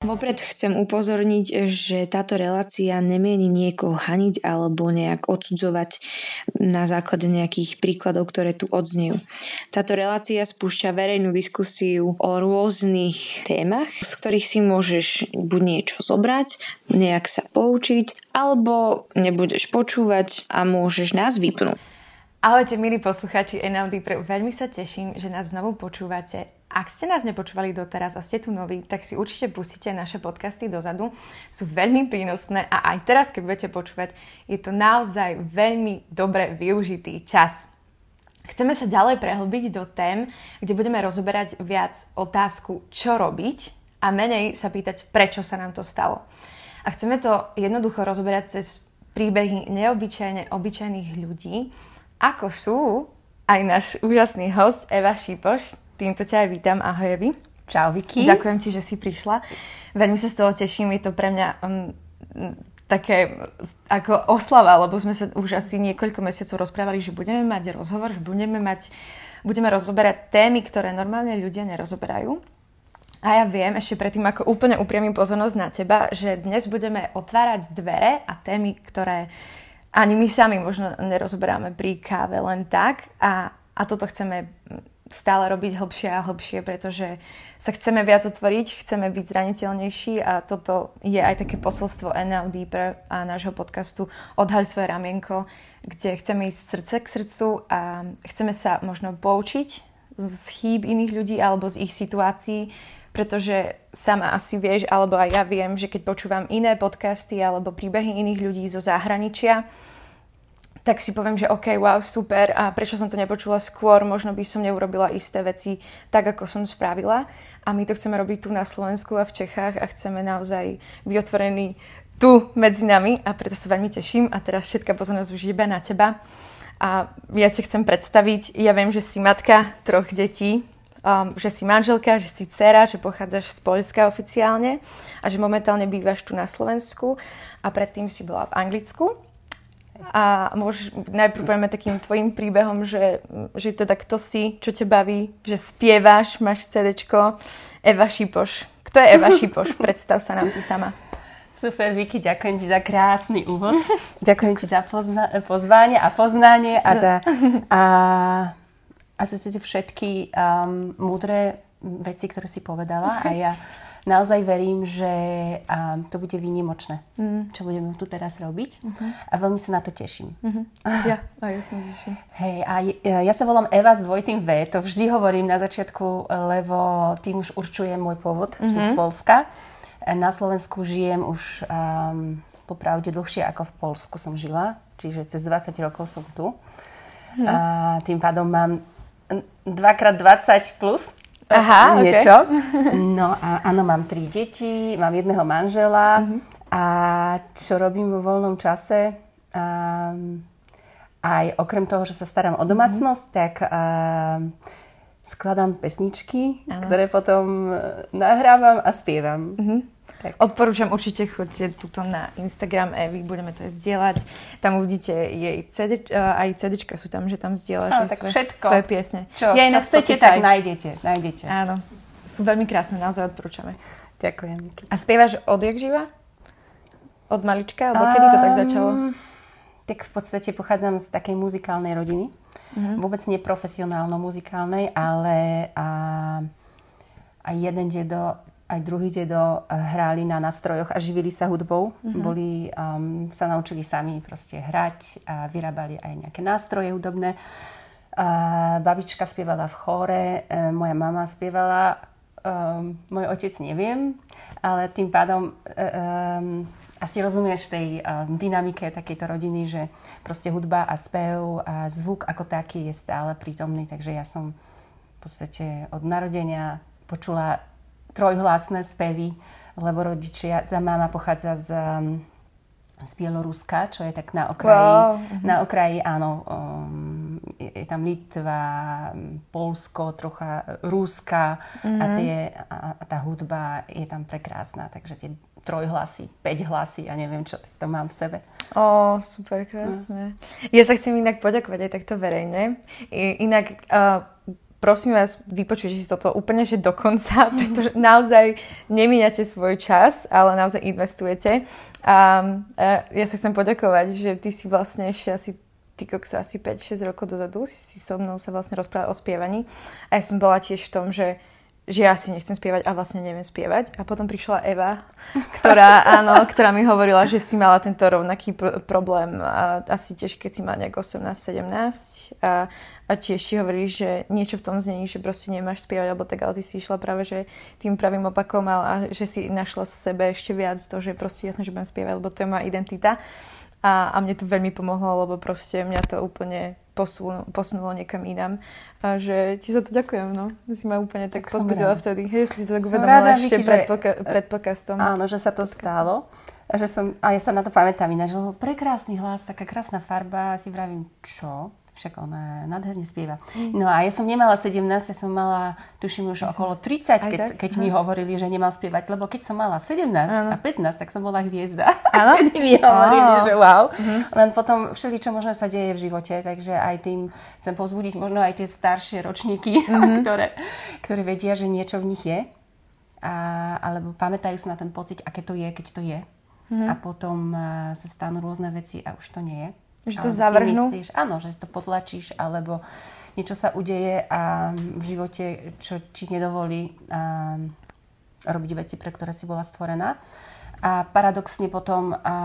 Vopred chcem upozorniť, že táto relácia nemieni niekoho haniť alebo nejak odsudzovať na základe nejakých príkladov, ktoré tu odznejú. Táto relácia spúšťa verejnú diskusiu o rôznych témach, z ktorých si môžeš buď niečo zobrať, nejak sa poučiť, alebo nebudeš počúvať a môžeš nás vypnúť. Ahojte milí posluchači NLD, veľmi sa teším, že nás znovu počúvate ak ste nás nepočúvali doteraz a ste tu noví, tak si určite pustite naše podcasty dozadu. Sú veľmi prínosné a aj teraz, keď budete počúvať, je to naozaj veľmi dobre využitý čas. Chceme sa ďalej prehlbiť do tém, kde budeme rozoberať viac otázku, čo robiť a menej sa pýtať, prečo sa nám to stalo. A chceme to jednoducho rozoberať cez príbehy neobyčajne obyčajných ľudí, ako sú aj náš úžasný host Eva Šipoš, Týmto ťa aj vítam. Ahoj, Evi. Čau, Vicky. Ďakujem ti, že si prišla. Veľmi sa z toho teším. Je to pre mňa um, také ako oslava, lebo sme sa už asi niekoľko mesiacov rozprávali, že budeme mať rozhovor, že budeme mať budeme rozoberať témy, ktoré normálne ľudia nerozoberajú. A ja viem, ešte predtým, ako úplne upriamím pozornosť na teba, že dnes budeme otvárať dvere a témy, ktoré ani my sami možno nerozoberáme pri káve len tak. A, a toto chceme stále robiť hlbšie a hlbšie, pretože sa chceme viac otvoriť, chceme byť zraniteľnejší a toto je aj také posolstvo NLD pre a nášho podcastu Odhaľ svoje ramienko, kde chceme ísť srdce k srdcu a chceme sa možno poučiť z chýb iných ľudí alebo z ich situácií, pretože sama asi vieš, alebo aj ja viem, že keď počúvam iné podcasty alebo príbehy iných ľudí zo zahraničia, tak si poviem, že OK, wow, super a prečo som to nepočula skôr, možno by som neurobila isté veci tak, ako som spravila. A my to chceme robiť tu na Slovensku a v Čechách a chceme naozaj byť otvorení tu medzi nami a preto sa veľmi teším a teraz všetká pozornosť už iba na teba. A ja ti chcem predstaviť, ja viem, že si matka troch detí, um, že si manželka, že si dcera, že pochádzaš z Poľska oficiálne a že momentálne bývaš tu na Slovensku a predtým si bola v Anglicku. A môžeš, najprv povieme takým tvojim príbehom, že, že teda kto si, čo ťa baví, že spievaš, máš CDčko, Eva Šipoš. Kto je Eva Šipoš? Predstav sa nám ty sama. Super, Vicky, ďakujem ti za krásny úvod. ďakujem ti za pozna- pozvanie a poznanie a za, a, a za všetky um, múdre veci, ktoré si povedala. A ja naozaj verím, že um, to bude výnimočné, mm. čo budeme tu teraz robiť. Uh-huh. A veľmi sa na to teším. Uh-huh. Ja, a ja sa teším. Hej, a ja sa volám Eva s dvojitým V, to vždy hovorím na začiatku, lebo tým už určuje môj pôvod, uh-huh. z Polska. Na Slovensku žijem už um, popravde dlhšie ako v Polsku som žila, čiže cez 20 rokov som tu. Uh-huh. A tým pádom mám 2x20 plus Aha, niečo. Okay. No a áno, mám tri deti, mám jedného manžela uh-huh. a čo robím vo voľnom čase? Um, aj okrem toho, že sa starám o domácnosť, uh-huh. tak um, skladám pesničky, ano. ktoré potom nahrávam a spievam. Uh-huh. Tak. Odporúčam určite, choďte tuto na Instagram Evy, budeme to aj zdieľať. Tam uvidíte jej CD, aj CDčka sú tam, že tam zdieľa no, svoje, svoje piesne. Čo, je čo chcete, tak nájdete, nájdete. Áno, sú veľmi krásne, naozaj odporúčame. Ďakujem. A spievaš odjak živa? Od malička? Alebo um, kedy to tak začalo? Tak v podstate pochádzam z takej muzikálnej rodiny. Uh-huh. Vôbec nie profesionálno-muzikálnej, ale a, aj jeden dedo aj druhý dedo eh, hráli na nástrojoch a živili sa hudbou. Uh-huh. Boli, um, sa naučili sami proste hrať a vyrábali aj nejaké nástroje hudobné. Uh, babička spievala v chóre, uh, moja mama spievala, um, môj otec neviem, ale tým pádom uh, um, asi rozumieš tej um, dynamike takejto rodiny, že proste hudba a spev a zvuk ako taký je stále prítomný, takže ja som v podstate od narodenia počula trojhlasné spevy lebo rodičia, tá mama pochádza z, um, z Bieloruska, čo je tak na okraji, wow. Mhm. na okraji, áno, um, je, je tam Litva, Polsko, trocha Rúska mm-hmm. a, tie, a, a tá hudba je tam prekrásna, takže tie trojhlasy, päť hlasy a ja neviem čo, tak to mám v sebe. Ó, super krásne. No. Ja sa chcem inak poďakovať aj takto verejne. Inak uh, prosím vás, vypočujte si toto úplne, že dokonca, pretože naozaj nemíňate svoj čas, ale naozaj investujete. A, a ja sa chcem poďakovať, že ty si vlastne ešte asi ty sa asi 5-6 rokov dozadu si so mnou sa vlastne rozprával o spievaní a ja som bola tiež v tom, že že ja si nechcem spievať a vlastne neviem spievať. A potom prišla Eva, ktorá, áno, ktorá mi hovorila, že si mala tento rovnaký pr- problém a asi tiež keď si mala nejak 18-17 a, a tiež ti hovorí, že niečo v tom znení, že proste nemáš spievať alebo tak, ale ty si išla práve že tým pravým opakom a, a že si našla z sebe ešte viac to, že proste jasné, že budem spievať, lebo to je moja identita. A, a mne to veľmi pomohlo, lebo proste mňa to úplne posunulo, posunulo niekam inám. A že ti za to ďakujem, no. Si ma úplne tak, tak pozbudila vtedy. Hej, si sa tak uvedomila ešte pred, poka- pred podcastom. Áno, že sa to stalo. A, že som, a ja sa na to pamätám ináč, že prekrásny hlas, taká krásna farba. A si vravím, čo? Však ona nádherne spieva. No a ja som nemala 17, ja som mala, tuším už okolo 30, keď, keď mi hovorili, že nemal spievať, lebo keď som mala 17 ano. a 15, tak som bola hviezda. Áno? Kedy mi hovorili, oh. že wow. Uh-huh. Len potom všeli, čo možno sa deje v živote, takže aj tým chcem pozbudiť možno aj tie staršie ročníky, uh-huh. ktoré, ktoré vedia, že niečo v nich je. A, alebo pamätajú sa na ten pocit, aké to je, keď to je. Uh-huh. A potom uh, sa stanú rôzne veci a už to nie je. Že to zavrhnú? Myslíš, áno, že to potlačíš, alebo niečo sa udeje a v živote, čo ti nedovolí a, robiť veci, pre ktoré si bola stvorená. A paradoxne potom a,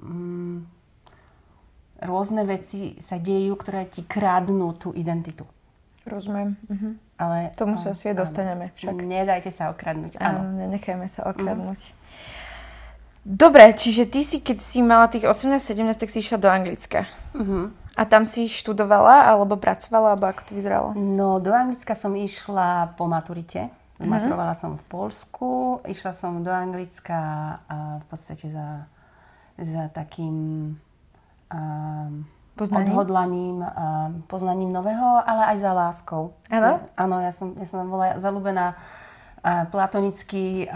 mm, rôzne veci sa dejú, ktoré ti krádnú tú identitu. Rozumiem. Mhm. Ale, Tomu sa asi dostaneme však. Nedajte sa okradnúť. Áno, áno nenechajme sa okradnúť. Mhm. Dobre, čiže ty si, keď si mala tých 18-17, tak si išla do Anglicka. Uh-huh. A tam si študovala, alebo pracovala, alebo ako to vyzeralo? No, do Anglicka som išla po maturite. Uh-huh. Maturovala som v Polsku, išla som do Anglicka a v podstate za, za takým um, poznaním? odhodlaním, um, poznaním nového, ale aj za láskou. Áno? Áno, ja som, ja som bola zalúbená platonicky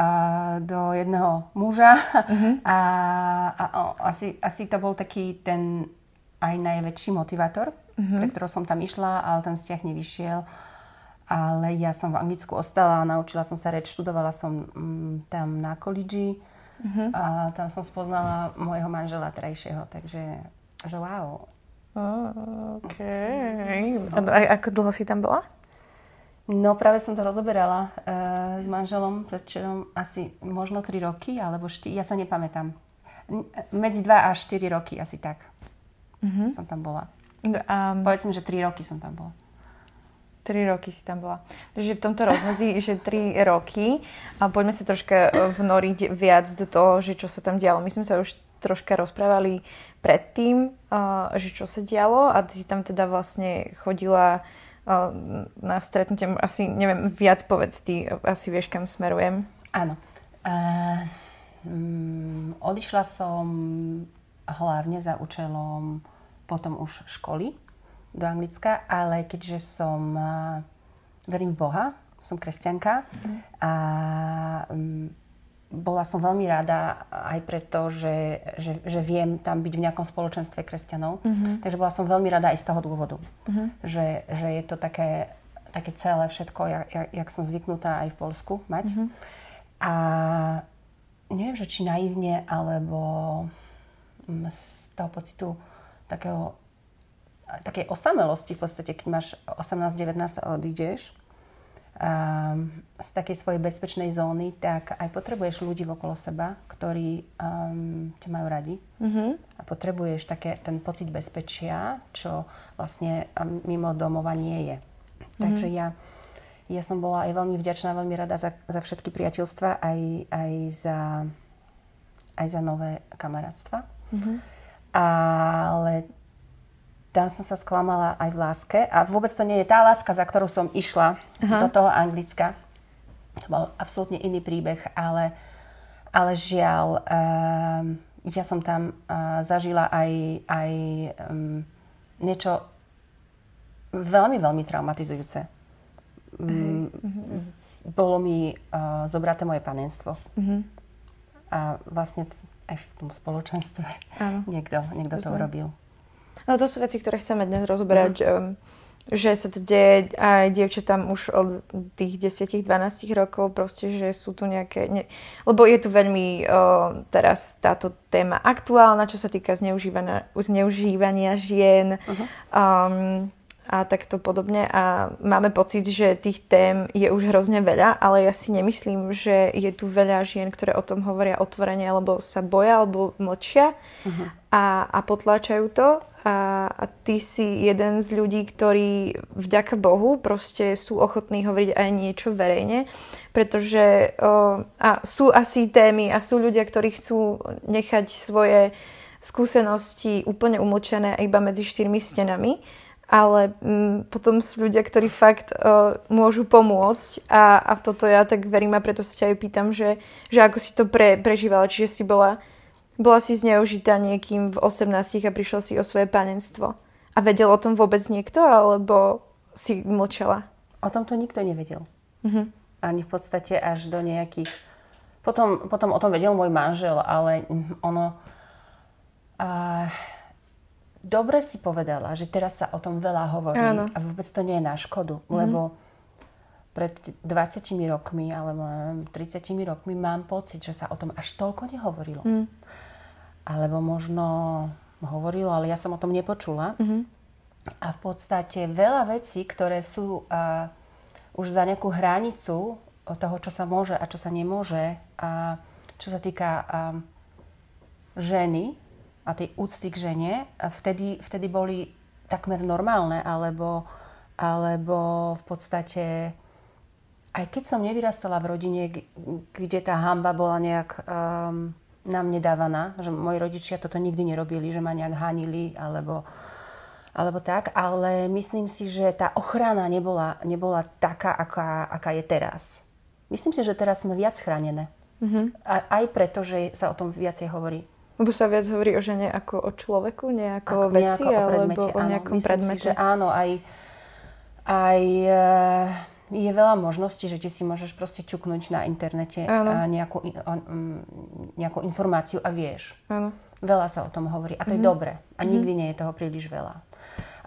do jedného muža uh-huh. a, a asi, asi to bol taký ten aj najväčší motivátor, uh-huh. pre ktorého som tam išla, ale ten vzťah nevyšiel. Ale ja som v Anglicku ostala, naučila som sa reč, študovala som um, tam na kolíži uh-huh. a tam som spoznala môjho manžela trajšieho, takže že wow. Oh, OK. A ako dlho si tam bola? No práve som to rozoberala uh, s manželom pred asi možno 3 roky, alebo 4, ja sa nepamätám. Medzi 2 až 4 roky asi tak uh-huh. som tam bola. Um, Povedzme, že 3 roky som tam bola. 3 roky si tam bola. Takže v tomto rozmedzi, že 3 roky. A poďme sa troška e, vnoriť viac do toho, že čo sa tam dialo. My sme sa už troška rozprávali predtým, uh, že čo sa dialo a ty si tam teda vlastne chodila na stretnutie, asi neviem, viac povedz ty, asi vieš, kam smerujem. Áno. Uh, um, odišla som hlavne za účelom potom už školy do Anglicka, ale keďže som uh, verím v Boha, som kresťanka mm. a um, bola som veľmi rada aj preto, že, že, že viem tam byť v nejakom spoločenstve kresťanov. Mm-hmm. Takže bola som veľmi rada aj z toho dôvodu. Mm-hmm. Že, že je to také, také celé všetko, jak, jak, jak som zvyknutá aj v Polsku mať. Mm-hmm. A neviem, že či naivne, alebo mm, z toho pocitu takého, takej osamelosti v podstate, keď máš 18-19 odídeš, um, z takej svojej bezpečnej zóny, tak aj potrebuješ ľudí okolo seba, ktorí um, ťa majú radi. Mm-hmm. A potrebuješ také, ten pocit bezpečia, čo vlastne um, mimo domova nie je. Mm-hmm. Takže ja, ja som bola aj veľmi vďačná, veľmi rada za, za všetky priateľstva, aj, aj, za, aj za nové kamarátstva. Mm-hmm. Ale tam som sa sklamala aj v láske. A vôbec to nie je tá láska, za ktorou som išla Aha. do toho Anglicka. To bol absolútne iný príbeh, ale, ale žiaľ, uh, ja som tam uh, zažila aj, aj um, niečo veľmi, veľmi traumatizujúce. Um, mm-hmm. Bolo mi uh, zobraté moje panenstvo. Mm-hmm. A vlastne aj v tom spoločenstve Áno. niekto, niekto to urobil. No to sú veci, ktoré chceme dnes rozoberať. Mm. Um, že sa to deje aj dievčatám už od tých 10-12 rokov, proste, že sú tu nejaké... Ne... Lebo je tu veľmi uh, teraz táto téma aktuálna, čo sa týka zneužívania, zneužívania žien. Uh-huh. Um, a takto podobne. A máme pocit, že tých tém je už hrozne veľa, ale ja si nemyslím, že je tu veľa žien, ktoré o tom hovoria otvorene, alebo sa boja, alebo mlčia uh-huh. a, a potláčajú to. A, a ty si jeden z ľudí, ktorí vďaka Bohu proste sú ochotní hovoriť aj niečo verejne, pretože o, a sú asi témy a sú ľudia, ktorí chcú nechať svoje skúsenosti úplne umlčené iba medzi štyrmi stenami ale m, mm, potom sú ľudia, ktorí fakt uh, môžu pomôcť a, a v toto ja tak verím a preto sa ťa aj pýtam, že, že ako si to pre, prežívala, čiže si bola, bola si zneužitá niekým v 18 a prišla si o svoje panenstvo. A vedel o tom vôbec niekto, alebo si mlčala? O tom to nikto nevedel. Uh-huh. Ani v podstate až do nejakých... Potom, potom o tom vedel môj manžel, ale ono... Uh dobre si povedala, že teraz sa o tom veľa hovorí Áno. a vôbec to nie je na škodu, mm-hmm. lebo pred 20 rokmi alebo 30 rokmi mám pocit, že sa o tom až toľko nehovorilo. Mm. Alebo možno hovorilo, ale ja som o tom nepočula. Mm-hmm. A v podstate veľa vecí, ktoré sú uh, už za nejakú hranicu toho, čo sa môže a čo sa nemôže, a čo sa týka uh, ženy, a tej úcty k žene, vtedy, vtedy boli takmer normálne, alebo, alebo v podstate aj keď som nevyrastala v rodine, kde tá hamba bola nejak um, nám nedávaná, že moji rodičia toto nikdy nerobili, že ma nejak hanili alebo, alebo tak, ale myslím si, že tá ochrana nebola, nebola taká, aká, aká je teraz. Myslím si, že teraz sme viac chránené. Mm-hmm. A, aj preto, že sa o tom viacej hovorí. Lebo sa viac hovorí o žene ako o človeku, nie ako, ako veci, o alebo o nejakom áno, predmete. Si, že áno, aj, aj eh, je veľa možností, že ti si môžeš proste čuknúť na internete nejakú, nejakú informáciu a vieš. Áno. Veľa sa o tom hovorí a to mm-hmm. je dobre. A mhm. nikdy mm-hmm. nie je toho príliš veľa.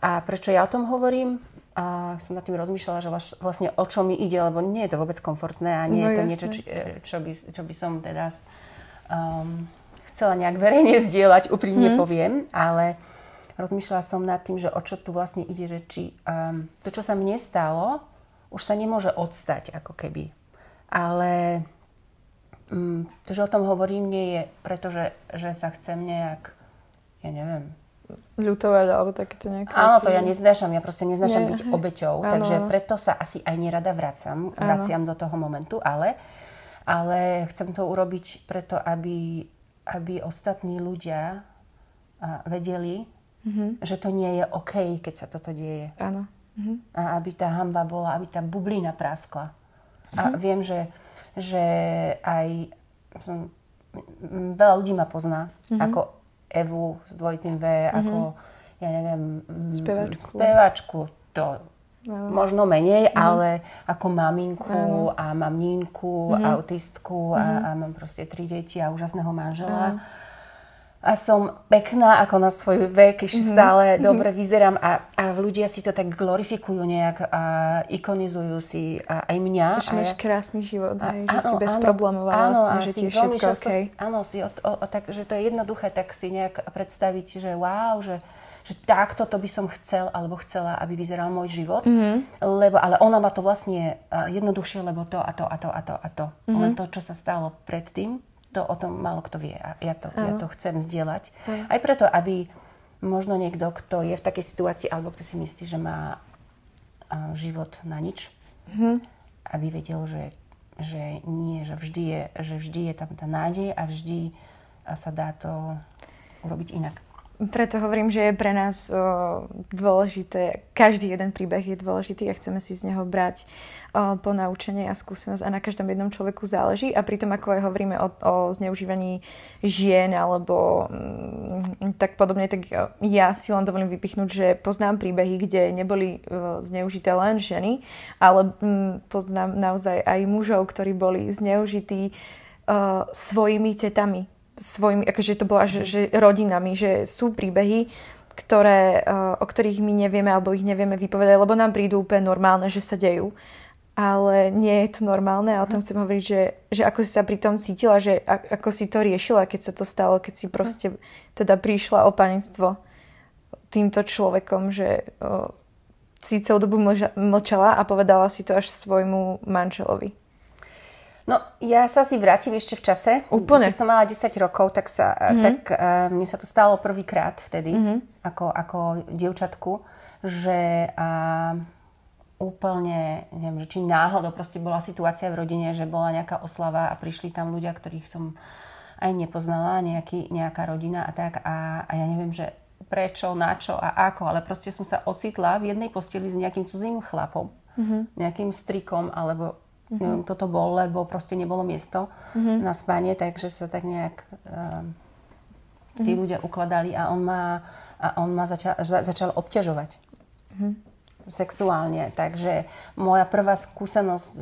A prečo ja o tom hovorím? A som nad tým rozmýšľala, že vlastne o čo mi ide, lebo nie je to vôbec komfortné a nie no, je to jasne. niečo, čo, čo, by, čo by som teraz um, chcela nejak verejne zdieľať, úprimne hmm. poviem, ale rozmýšľala som nad tým, že o čo tu vlastne ide, že či um, to, čo sa mne stalo, už sa nemôže odstať ako keby. Ale um, to, že o tom hovorím, nie je preto, že, sa chcem nejak, ja neviem, ľutovať alebo takéto nejaké Áno, to ja neznášam, ja proste neznášam Nie, byť hej. obeťou, áno. takže preto sa asi aj nerada vracam, vraciam do toho momentu, ale, ale chcem to urobiť preto, aby aby ostatní ľudia vedeli, mm-hmm. že to nie je OK, keď sa toto deje. Áno. Mm-hmm. A aby tá hamba bola, aby tá bublina praskla. Mm-hmm. A mhm. viem, že, že aj som, veľa ľudí ma pozná mm-hmm. ako Evu s dvojitým V, mm-hmm. ako ja neviem, spevačku. spevačku. To no. možno menej, mm-hmm. ale ako maminku no. a mamninku, mm-hmm. autistku mm-hmm. a, a mám proste tri deti a úžasného manžela. Mm-hmm. A som pekná ako na svoj vek, ešte mm-hmm. stále mm-hmm. dobre vyzerám a, a ľudia si to tak glorifikujú nejak a ikonizujú si a aj mňa. Že máš ja... krásny život, a, hej, že áno, si bezproblémová áno, vlastne, že ti je všetko okay. Áno, si o, o, o, tak, že to je jednoduché tak si nejak predstaviť, že wow, že že takto to by som chcel alebo chcela, aby vyzeral môj život. Mm-hmm. Lebo, ale ona má to vlastne jednoduchšie, lebo to a to a to a to a to. Mm-hmm. Len to, čo sa stalo predtým, to o tom málo kto vie. A ja to, ja to chcem zdieľať. Mm. Aj preto, aby možno niekto, kto je v takej situácii, alebo kto si myslí, že má život na nič, mm-hmm. aby vedel, že, že nie, že vždy, je, že vždy je tam tá nádej a vždy sa dá to urobiť inak. Preto hovorím, že je pre nás o, dôležité, každý jeden príbeh je dôležitý a chceme si z neho brať o, po naučenie a skúsenosť. A na každom jednom človeku záleží. A pritom ako aj hovoríme o, o zneužívaní žien alebo mm, tak podobne, tak ja si len dovolím vypichnúť, že poznám príbehy, kde neboli o, zneužité len ženy, ale mm, poznám naozaj aj mužov, ktorí boli zneužití o, svojimi tetami svojimi, akože to bola, že, že rodinami, že sú príbehy, ktoré, uh, o ktorých my nevieme alebo ich nevieme vypovedať, lebo nám prídu úplne normálne, že sa dejú. Ale nie je to normálne a o tom chcem hovoriť, že, že ako si sa pri tom cítila, že ako si to riešila, keď sa to stalo, keď si proste teda prišla o panenstvo týmto človekom, že uh, si celú dobu mlčala a povedala si to až svojmu manželovi. No, ja sa si vrátim ešte v čase. Úplne. Keď som mala 10 rokov, tak, sa, mm-hmm. tak uh, mne sa to stalo prvýkrát vtedy, mm-hmm. ako, ako dievčatku, že uh, úplne, neviem, že či náhodou proste bola situácia v rodine, že bola nejaká oslava a prišli tam ľudia, ktorých som aj nepoznala, nejaký, nejaká rodina a tak. A, a ja neviem, že prečo, na čo a ako, ale proste som sa ocitla v jednej posteli s nejakým cudzým chlapom, mm-hmm. nejakým strikom alebo Mm-hmm. Toto bol, lebo proste nebolo miesto mm-hmm. na spanie, takže sa tak nejak uh, tí mm-hmm. ľudia ukladali a on ma, a on ma začal, začal obťažovať. Mm-hmm sexuálne. Takže moja prvá skúsenosť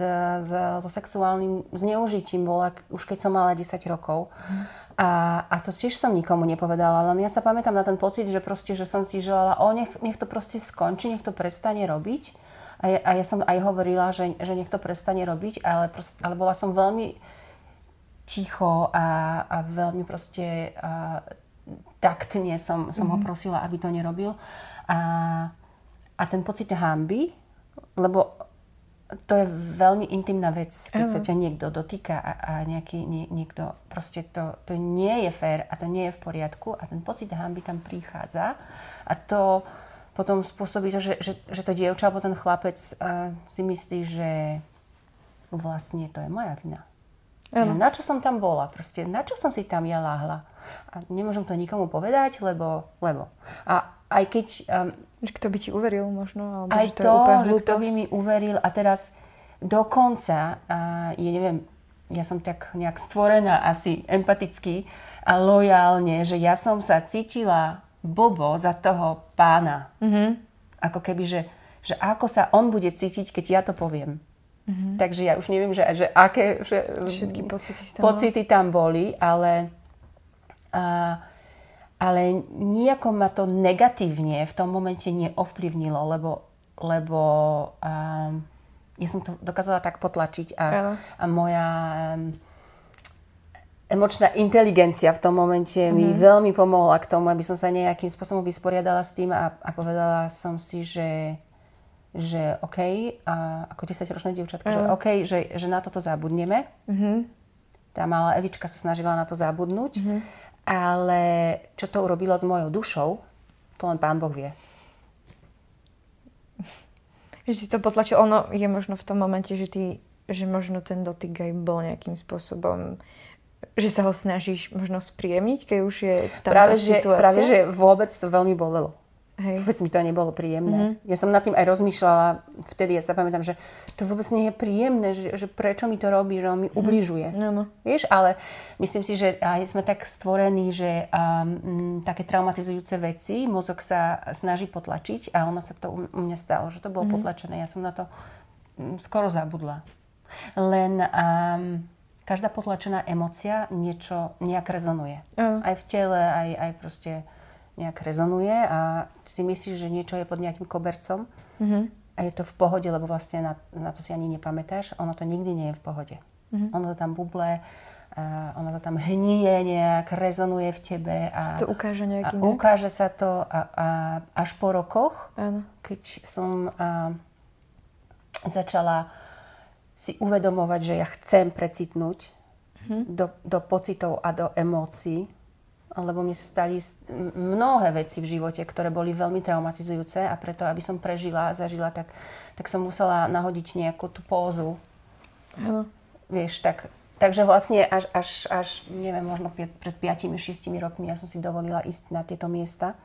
so sexuálnym zneužitím bola už keď som mala 10 rokov. Mm. A, a to tiež som nikomu nepovedala, len ja sa pamätám na ten pocit, že proste, že som si želala, o nech, nech to proste skončí, nech to prestane robiť. A ja, a ja som aj hovorila, že, že nech to prestane robiť, ale, proste, ale bola som veľmi ticho a, a veľmi proste a, taktne som, som mm-hmm. ho mhm. prosila, aby to nerobil. A, a ten pocit hamby, lebo to je veľmi intimná vec, keď uh-huh. sa ťa niekto dotýka a, a nejaký, nie, niekto, proste to, to nie je fér a to nie je v poriadku a ten pocit hamby tam prichádza a to, potom spôsobí to, že, že, že to dievča alebo ten chlapec uh, si myslí, že vlastne to je moja vina. Ano. Že na čo som tam bola? Proste na čo som si tam ja láhla? A nemôžem to nikomu povedať, lebo... lebo. A aj keď... Um, kto by ti uveril možno? Alebo aj že to, to že kto by mi uveril. A teraz dokonca, uh, ja neviem, ja som tak nejak stvorená asi empaticky a lojálne, že ja som sa cítila Bobo za toho pána. Mm-hmm. Ako keby, že, že ako sa on bude cítiť, keď ja to poviem. Mm-hmm. Takže ja už neviem, že, že aké že, Všetky pocity tam, pocity tam boli, ale, uh, ale nejako ma to negatívne v tom momente neovplyvnilo, lebo, lebo uh, ja som to dokázala tak potlačiť a, a moja... Emočná inteligencia v tom momente mm-hmm. mi mhm. veľmi pomohla k tomu, aby som sa nejakým spôsobom vysporiadala s tým a, a povedala som si, že že OK, a ako 10-ročná dievčatka, mm. že OK, že, že na toto zabudneme. Mm-hmm. Tá malá Evička sa snažila na to zabudnúť, mm-hmm. ale čo to urobilo s mojou dušou, to len Pán Boh vie. Že si to potlačil, ono je možno v tom momente, že ty, že možno ten dotyk aj bol nejakým spôsobom že sa ho snažíš možno spríjemniť, keď už je tam práve, tá situácia? Že, práve, že vôbec to veľmi bolelo. Hej. Vôbec mi to nebolo príjemné. Mm-hmm. Ja som nad tým aj rozmýšľala, vtedy ja sa pamätám, že to vôbec nie je príjemné, že, že prečo mi to robí, že on mi mm-hmm. ubližuje. No, no. Vieš, ale myslím si, že aj sme tak stvorení, že um, také traumatizujúce veci mozog sa snaží potlačiť a ono sa to u mňa stalo, že to bolo mm-hmm. potlačené. Ja som na to um, skoro zabudla. Len um, každá potlačená emocia niečo nejak rezonuje. Uh. Aj v tele, aj, aj proste nejak rezonuje a si myslíš, že niečo je pod nejakým kobercom uh-huh. a je to v pohode, lebo vlastne na, na to si ani nepamätáš. Ono to nikdy nie je v pohode. Uh-huh. Ono to tam buble, a ono to tam hníje nejak, rezonuje v tebe. A, to ukáže nejak a ukáže sa to a, a až po rokoch, Áno. keď som a, začala si uvedomovať, že ja chcem precitnúť hm. do, do pocitov a do emócií, lebo mne sa stali mnohé veci v živote, ktoré boli veľmi traumatizujúce a preto, aby som prežila a zažila, tak, tak som musela nahodiť nejakú tú pózu. Ano. Vieš, tak takže vlastne až, až, až neviem, možno pred 5-6 rokmi ja som si dovolila ísť na tieto miesta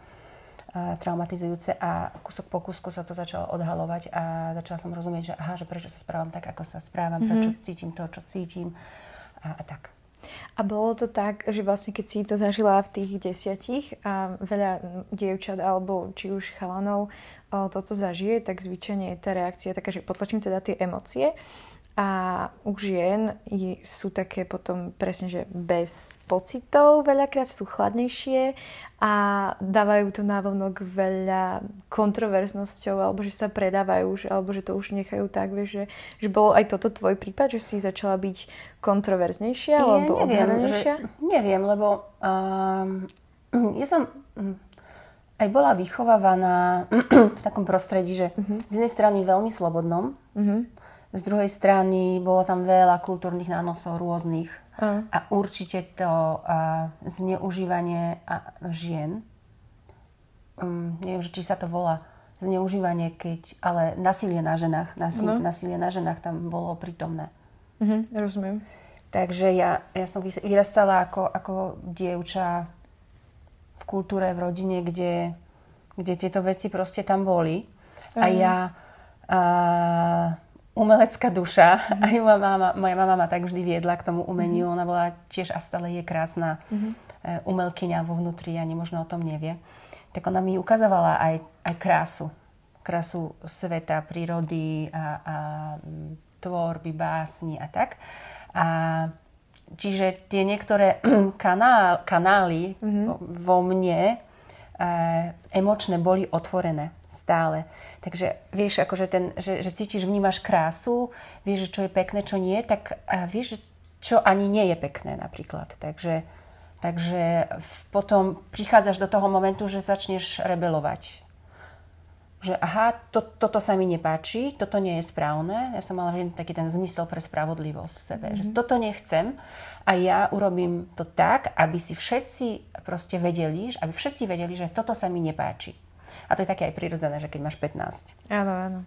traumatizujúce a kúsok po kúsku sa to začalo odhalovať a začala som rozumieť, že aha, že prečo sa správam tak, ako sa správam, mm-hmm. prečo cítim to, čo cítim a, a tak. A bolo to tak, že vlastne keď si to zažila v tých desiatich a veľa dievčat alebo či už chalanov toto zažije, tak zvyčajne je tá reakcia taká, že potlačím teda tie emócie a u žien sú také potom presne, že bez pocitov veľakrát sú chladnejšie a dávajú to návonok veľa kontroverznosťou alebo že sa predávajú, že, alebo že to už nechajú tak, vieš, že, že bolo aj toto tvoj prípad, že si začala byť kontroverznejšia ja alebo že, neviem, lebo um, ja som hm, aj bola vychovávaná v takom prostredí, že uh-huh. z jednej strany veľmi slobodnom, uh-huh z druhej strany bolo tam veľa kultúrnych nánosov rôznych uh. a určite to uh, zneužívanie a, žien, um, neviem, či sa to volá zneužívanie, keď, ale nasilie na ženách, nasil, uh. nasilie na ženách tam bolo prítomné. Uh-huh, rozumiem. Takže ja, ja som vyrastala ako, ako dievča v kultúre, v rodine, kde, kde tieto veci proste tam boli. Uh-huh. A ja... Uh, umelecká duša. Mm-hmm. Aj moja mama, moja mama ma tak vždy viedla k tomu umeniu. Mm-hmm. Ona bola tiež a stále je krásna mm-hmm. umelkyňa vo vnútri, ani možno o tom nevie. Tak ona mi ukazovala aj, aj krásu. Krásu sveta, prírody a, a tvorby, básni a tak. A čiže tie niektoré kanál, kanály mm-hmm. vo mne e, emočné boli otvorené stále. Takže vieš, akože ten, že, že cítiš, vnímaš krásu, vieš, čo je pekné, čo nie, tak vieš, čo ani nie je pekné napríklad. Takže, takže potom prichádzaš do toho momentu, že začneš rebelovať. Že aha, to, toto sa mi nepáči, toto nie je správne. Ja som mala taký ten zmysel pre spravodlivosť v sebe, mm-hmm. že mhm. toto nechcem a ja urobím to tak, aby si všetci proste vedeli, aby všetci vedeli, že toto sa mi nepáči. A to je také aj prirodzené, že keď máš 15. Áno, áno.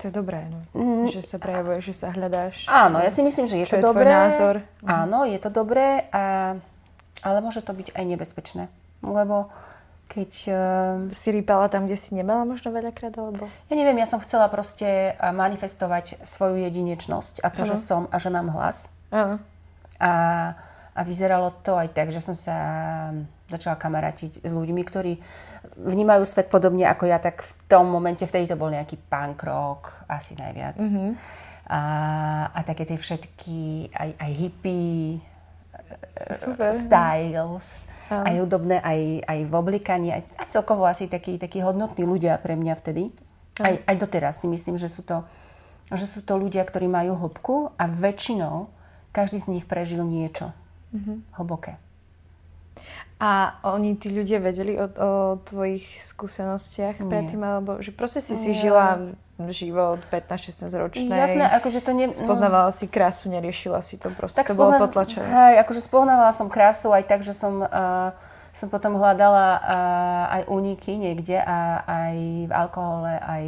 To je dobré, no. Mm. Že sa prejavuješ, že sa hľadáš. Áno, ja si myslím, že je to je dobré. názor. Mhm. Áno, je to dobré, a, ale môže to byť aj nebezpečné. Lebo keď... Uh, si rýpala tam, kde si nemala možno veľakrát, alebo? Ja neviem, ja som chcela proste manifestovať svoju jedinečnosť a to, ano. že som a že mám hlas. Áno. A, a vyzeralo to aj tak, že som sa začala kamarátiť s ľuďmi, ktorí vnímajú svet podobne ako ja, tak v tom momente, vtedy to bol nejaký punk rock, asi najviac. Mm-hmm. A, a také tie všetky, aj, aj hippie, Super. styles, um. aj hudobné, aj, aj v oblikaní, aj, a celkovo asi takí, takí hodnotní ľudia pre mňa vtedy. Um. Aj, aj doteraz si myslím, že sú, to, že sú to ľudia, ktorí majú hĺbku a väčšinou každý z nich prežil niečo mm-hmm. hlboké. A oni, tí ľudia, vedeli o, o tvojich skúsenostiach Nie. predtým, alebo že proste si si žila život 15-16 ročnej. Jasné, akože to ne... Spoznávala si krásu, neriešila si to proste, tak to spozna... bolo potlačené. Hej, akože spoznávala som krásu aj tak, že som, uh, som potom hľadala uh, aj úniky niekde a aj v alkohole, aj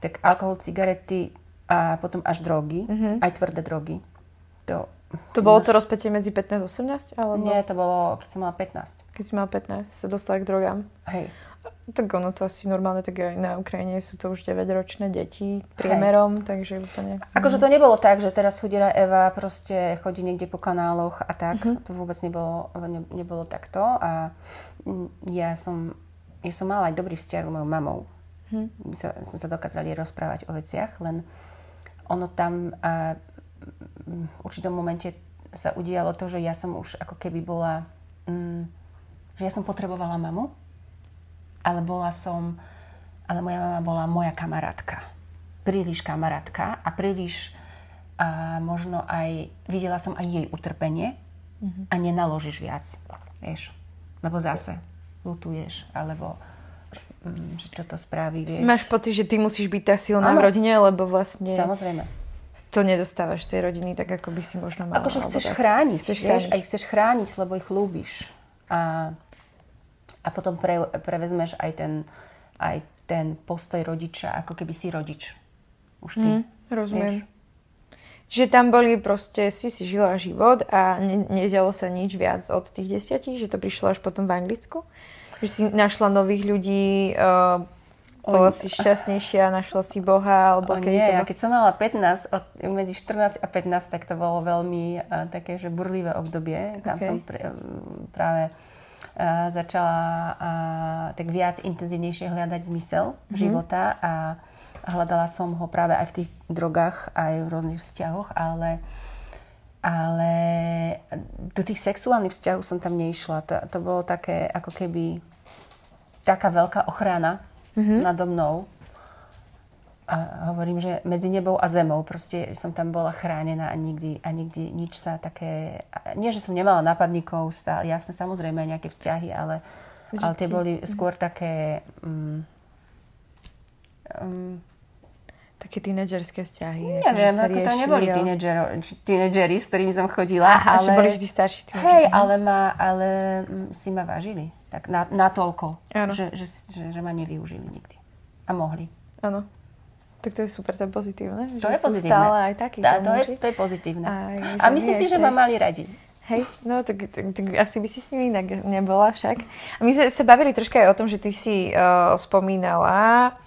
tak alkohol, cigarety a potom až drogy, mm-hmm. aj tvrdé drogy. To to bolo to rozpätie medzi 15 a 18? Alebo... Nie, to bolo, keď som mala 15. Keď si mala 15, sa dostala k drogám. Hej. Tak ono to asi normálne, tak aj na Ukrajine sú to už 9-ročné deti priemerom, Hej. takže úplne... Akože to nebolo tak, že teraz chudera Eva proste chodí niekde po kanáloch a tak. Uh-huh. To vôbec nebolo, ne, nebolo takto. A ja som, ja som mala aj dobrý vzťah s mojou mamou. Uh-huh. My sa, sme sa dokázali rozprávať o veciach, len ono tam... V určitom momente sa udialo to, že ja som už ako keby bola, mm, že ja som potrebovala mamu, ale bola som, ale moja mama bola moja kamarátka. Príliš kamarátka a príliš a možno aj, videla som aj jej utrpenie mm-hmm. a nenaložíš viac, vieš. Lebo zase lutuješ, alebo mm, že čo to spraví, vieš. Máš pocit, že ty musíš byť tá silná ano. v rodine, lebo vlastne... Samozrejme to nedostávaš tej rodiny tak, ako by si možno mala. Akože chceš tak. chrániť, chceš vieš, chrániť. aj chceš chrániť, lebo ich ľúbiš. A, a potom pre, prevezmeš aj ten, aj ten postoj rodiča, ako keby si rodič. Už ty. Mm, rozumiem. Vieš? Že tam boli proste, si si žila život a ne, nedialo sa nič viac od tých desiatich, že to prišlo až potom v Anglicku? Že si našla nových ľudí, uh, bola si šťastnejšia, našla si Boha, alebo o, nie, to... ja keď som mala 15, od, medzi 14 a 15, tak to bolo veľmi uh, také, že burlivé obdobie. Tam okay. som pr- práve uh, začala uh, tak viac intenzívnejšie hľadať zmysel mm-hmm. života a hľadala som ho práve aj v tých drogách, aj v rôznych vzťahoch, ale ale do tých sexuálnych vzťahov som tam neišla. To, to bolo také, ako keby taká veľká ochrana mm-hmm. nado mnou. A hovorím, že medzi nebou a zemou proste som tam bola chránená a nikdy, a nikdy nič sa také... Nie, že som nemala nápadníkov, stále, jasne, samozrejme nejaké vzťahy, ale, ale tie boli skôr také... Um, um, také tínedžerské vzťahy. Neviem, ako to neboli tínedžeri, s ktorými som chodila. Aha, ale... že boli vždy starší. Hej, ale, ma, ale si ma vážili. Tak na, natoľko, že, že, že, že ma nevyužili nikdy. A mohli. Áno. Tak to je super, to je pozitívne. To že je pozitívne. stále aj takí. Tá, to, je, to je pozitívne. Aj, a myslím si, že ma mali radi. Hej, no tak, tak, tak asi by si s nimi inak nebola však. A my sme sa bavili troška aj o tom, že ty si uh, spomínala,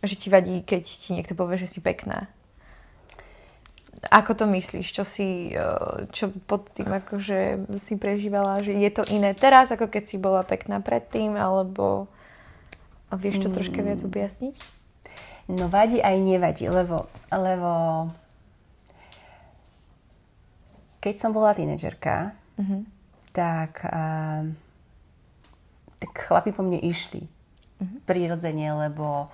že ti vadí, keď ti niekto povie, že si pekná. Ako to myslíš? Čo si, eh, čo pod tým akože si prežívala? Že je to iné teraz, ako keď si bola pekná predtým? Alebo vieš to troška viac mm. objasniť? No vadí aj nevadí, lebo, lebo keď som bola tínedžerka, uh-huh. tak, uh, tak chlapi po mne išli. Uh-huh. Prirodzene, lebo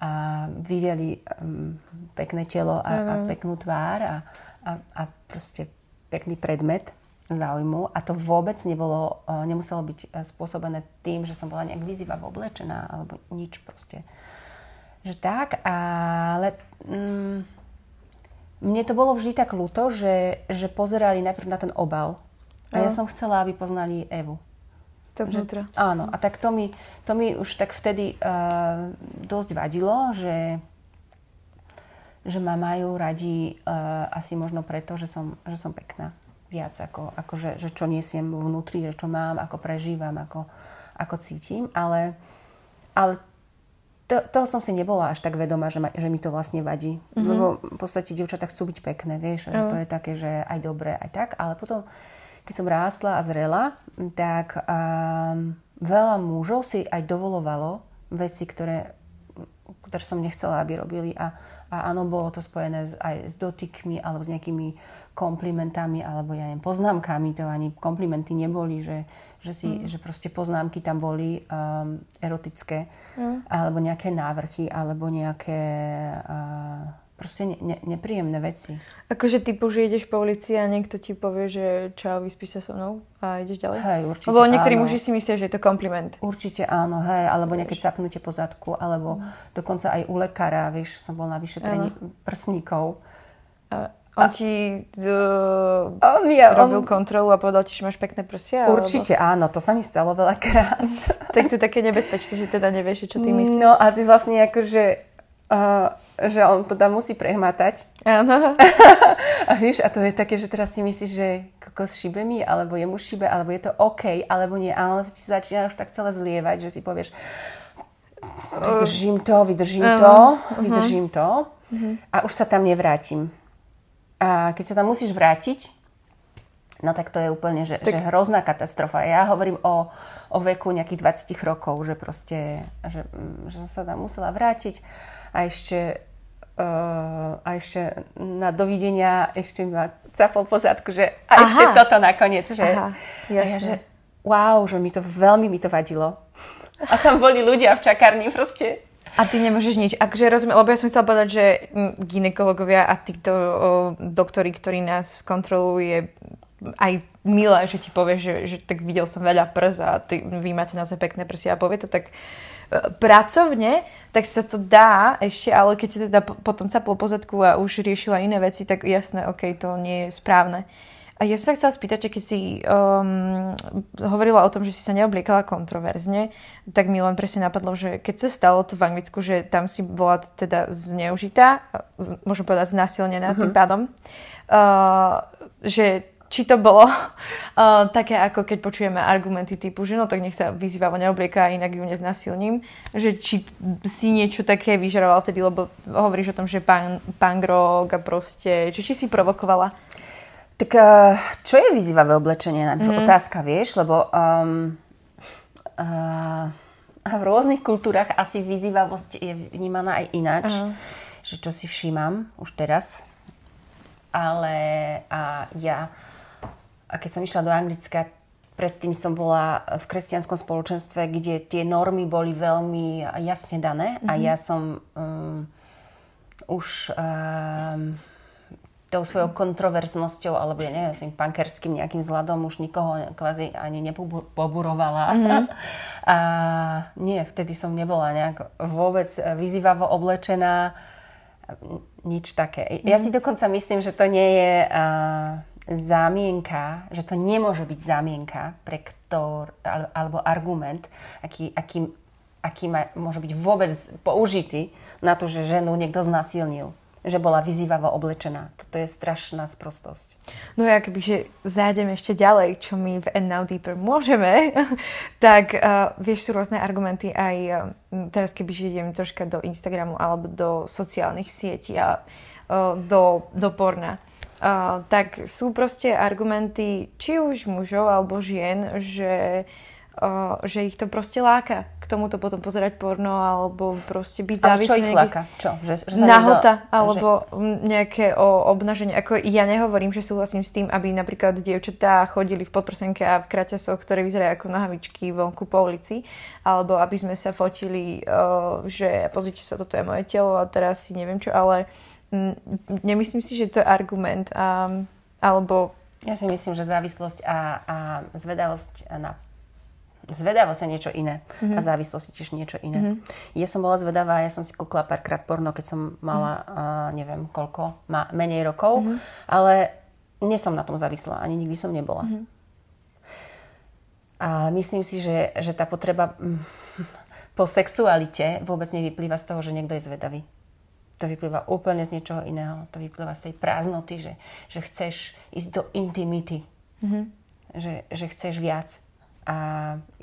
a videli um, pekné telo a, a peknú tvár a, a, a proste pekný predmet záujmu a to vôbec nebolo, uh, nemuselo byť uh, spôsobené tým, že som bola nejak vyzývavo oblečená alebo nič proste. Že tak, ale um, mne to bolo vždy tak ľúto, že, že pozerali najprv na ten obal a ja som chcela, aby poznali Evu. To vnútro. Áno, a tak to mi, to mi už tak vtedy uh, dosť vadilo, že, že ma majú radi uh, asi možno preto, že som, že som pekná. Viac ako, ako že, že čo niesiem vnútri, že čo mám, ako prežívam, ako, ako cítim. Ale, ale to, toho som si nebola až tak vedomá, že, ma, že mi to vlastne vadí. Mm-hmm. Lebo v podstate dievčatá chcú byť pekné, vieš, že to je také, že aj dobré, aj tak. Ale potom keď som rástla a zrela, tak um, veľa mužov si aj dovolovalo veci, ktoré, ktoré som nechcela, aby robili a, a áno, bolo to spojené s, aj s dotykmi alebo s nejakými komplimentami alebo ja neviem, poznámkami, to ani komplimenty neboli, že, že, si, mm. že proste poznámky tam boli um, erotické mm. alebo nejaké návrhy alebo nejaké uh, proste ne, ne, nepríjemné veci. Akože typu, že ideš po ulici a niekto ti povie, že čau, vyspí sa so mnou a ideš ďalej? Hej, určite Lebo niektorí áno. muži si myslia, že je to kompliment. Určite áno, hej, alebo nejaké capnutie po zadku, alebo mm. dokonca aj u lekára, vieš, som bol na vyšetrení áno. prsníkov. A on a... ti uh, on ja, robil on... kontrolu a povedal ti, že máš pekné prsia? Určite alebo... áno, to sa mi stalo veľakrát. tak to je také nebezpečné, že teda nevieš, čo ty myslíš. No a ty vlastne akože Uh, že on to tam musí prehmatať. Áno. a vieš, a to je také, že teraz si myslíš, že kokos šibe mi, alebo jemu šibe, alebo je to OK, alebo nie. A on ti začína už tak celé zlievať, že si povieš, vydržím to, vydržím to, uh-huh. vydržím to uh-huh. a už sa tam nevrátim. A keď sa tam musíš vrátiť, no tak to je úplne, že, tak... že hrozná katastrofa. Ja hovorím o, o veku nejakých 20 rokov, že proste, že, že som sa tam musela vrátiť a ešte, uh, a ešte na dovidenia ešte ma capol po zadku, že a Aha. ešte toto nakoniec, že, Aha, jasne. ja, že wow, že mi to veľmi mi to vadilo. A tam boli ľudia v čakárni proste. A ty nemôžeš nič. Akže rozumiem, lebo ja som chcela povedať, že ginekologovia a títo o, doktori, ktorí nás kontrolujú, je aj milé, že ti povie, že, že tak videl som veľa prs a ty, vy máte naozaj pekné prsy a povie to tak pracovne, tak sa to dá ešte, ale keď sa teda potom caplo po zadku a už riešila iné veci, tak jasné, ok, to nie je správne. A ja som sa chcela spýtať, že keď si um, hovorila o tom, že si sa neobliekala kontroverzne, tak mi len presne napadlo, že keď sa stalo to v Anglicku, že tam si bola teda zneužitá, môžem povedať znásilnená uh-huh. tým pádom, uh, že či to bolo uh, také, ako keď počujeme argumenty typu, že no tak nech sa vyzývavo neoblieka, inak ju neznasilním, že či si niečo také vyžaroval vtedy, lebo hovoríš o tom, že pán, pán Grog a proste, či, či si provokovala? Tak uh, čo je vyzývavé oblečenie? Mm. Otázka, vieš, lebo um, uh, v rôznych kultúrach asi vyzývavosť je vnímaná aj ináč. Uh-huh. Že čo si všímam už teraz. Ale a ja, a keď som išla do Anglicka, predtým som bola v kresťanskom spoločenstve, kde tie normy boli veľmi jasne dané. Uh-huh. A mhm. ja som um, už... Um, tou svojou kontroverznosťou, alebo ja neviem, svojím pankerským nejakým zladom už nikoho kvázi ani nepoburovala. Mm-hmm. A nie, vtedy som nebola nejak vôbec vyzývavo oblečená, nič také. Mm-hmm. Ja si dokonca myslím, že to nie je uh, zámienka, že to nemôže byť zámienka pre ktor, alebo argument, aký, aký, aký má, môže byť vôbec použitý na to, že ženu niekto znasilnil že bola vyzývavo oblečená. Toto je strašná sprostosť. No ja kebyže zájdeme ešte ďalej, čo my v And Now Deeper môžeme, tak uh, vieš, sú rôzne argumenty aj uh, teraz kebyže idem troška do Instagramu alebo do sociálnych sietí a uh, do, do porna. Uh, tak sú proste argumenty či už mužov alebo žien, že uh, že ich to proste láka k tomuto potom pozerať porno alebo proste byť závislý. Ale čo ich láka? Čo? Že, že nahota niekto, alebo že... nejaké o, obnaženie. Ako ja nehovorím, že súhlasím s tým, aby napríklad dievčatá chodili v podprsenke a v kraťasoch, ktoré vyzerajú ako nohavičky vonku po ulici, alebo aby sme sa fotili, o, že pozrite sa, toto je moje telo a teraz si neviem čo, ale nemyslím si, že to je argument a, alebo ja si myslím, že závislosť a, a zvedavosť na zvedavosť je niečo iné mm-hmm. a závislosť je tiež niečo iné. Mm-hmm. Ja som bola zvedavá, ja som si kúkla párkrát porno, keď som mala, mm-hmm. uh, neviem koľko, má menej rokov, mm-hmm. ale nie som na tom závislá, ani nikdy som nebola. Mm-hmm. A myslím si, že, že tá potreba mm, po sexualite vôbec nevyplýva z toho, že niekto je zvedavý. To vyplýva úplne z niečoho iného. To vyplýva z tej prázdnoty, že, že chceš ísť do intimity. Mm-hmm. Že, že chceš viac. A,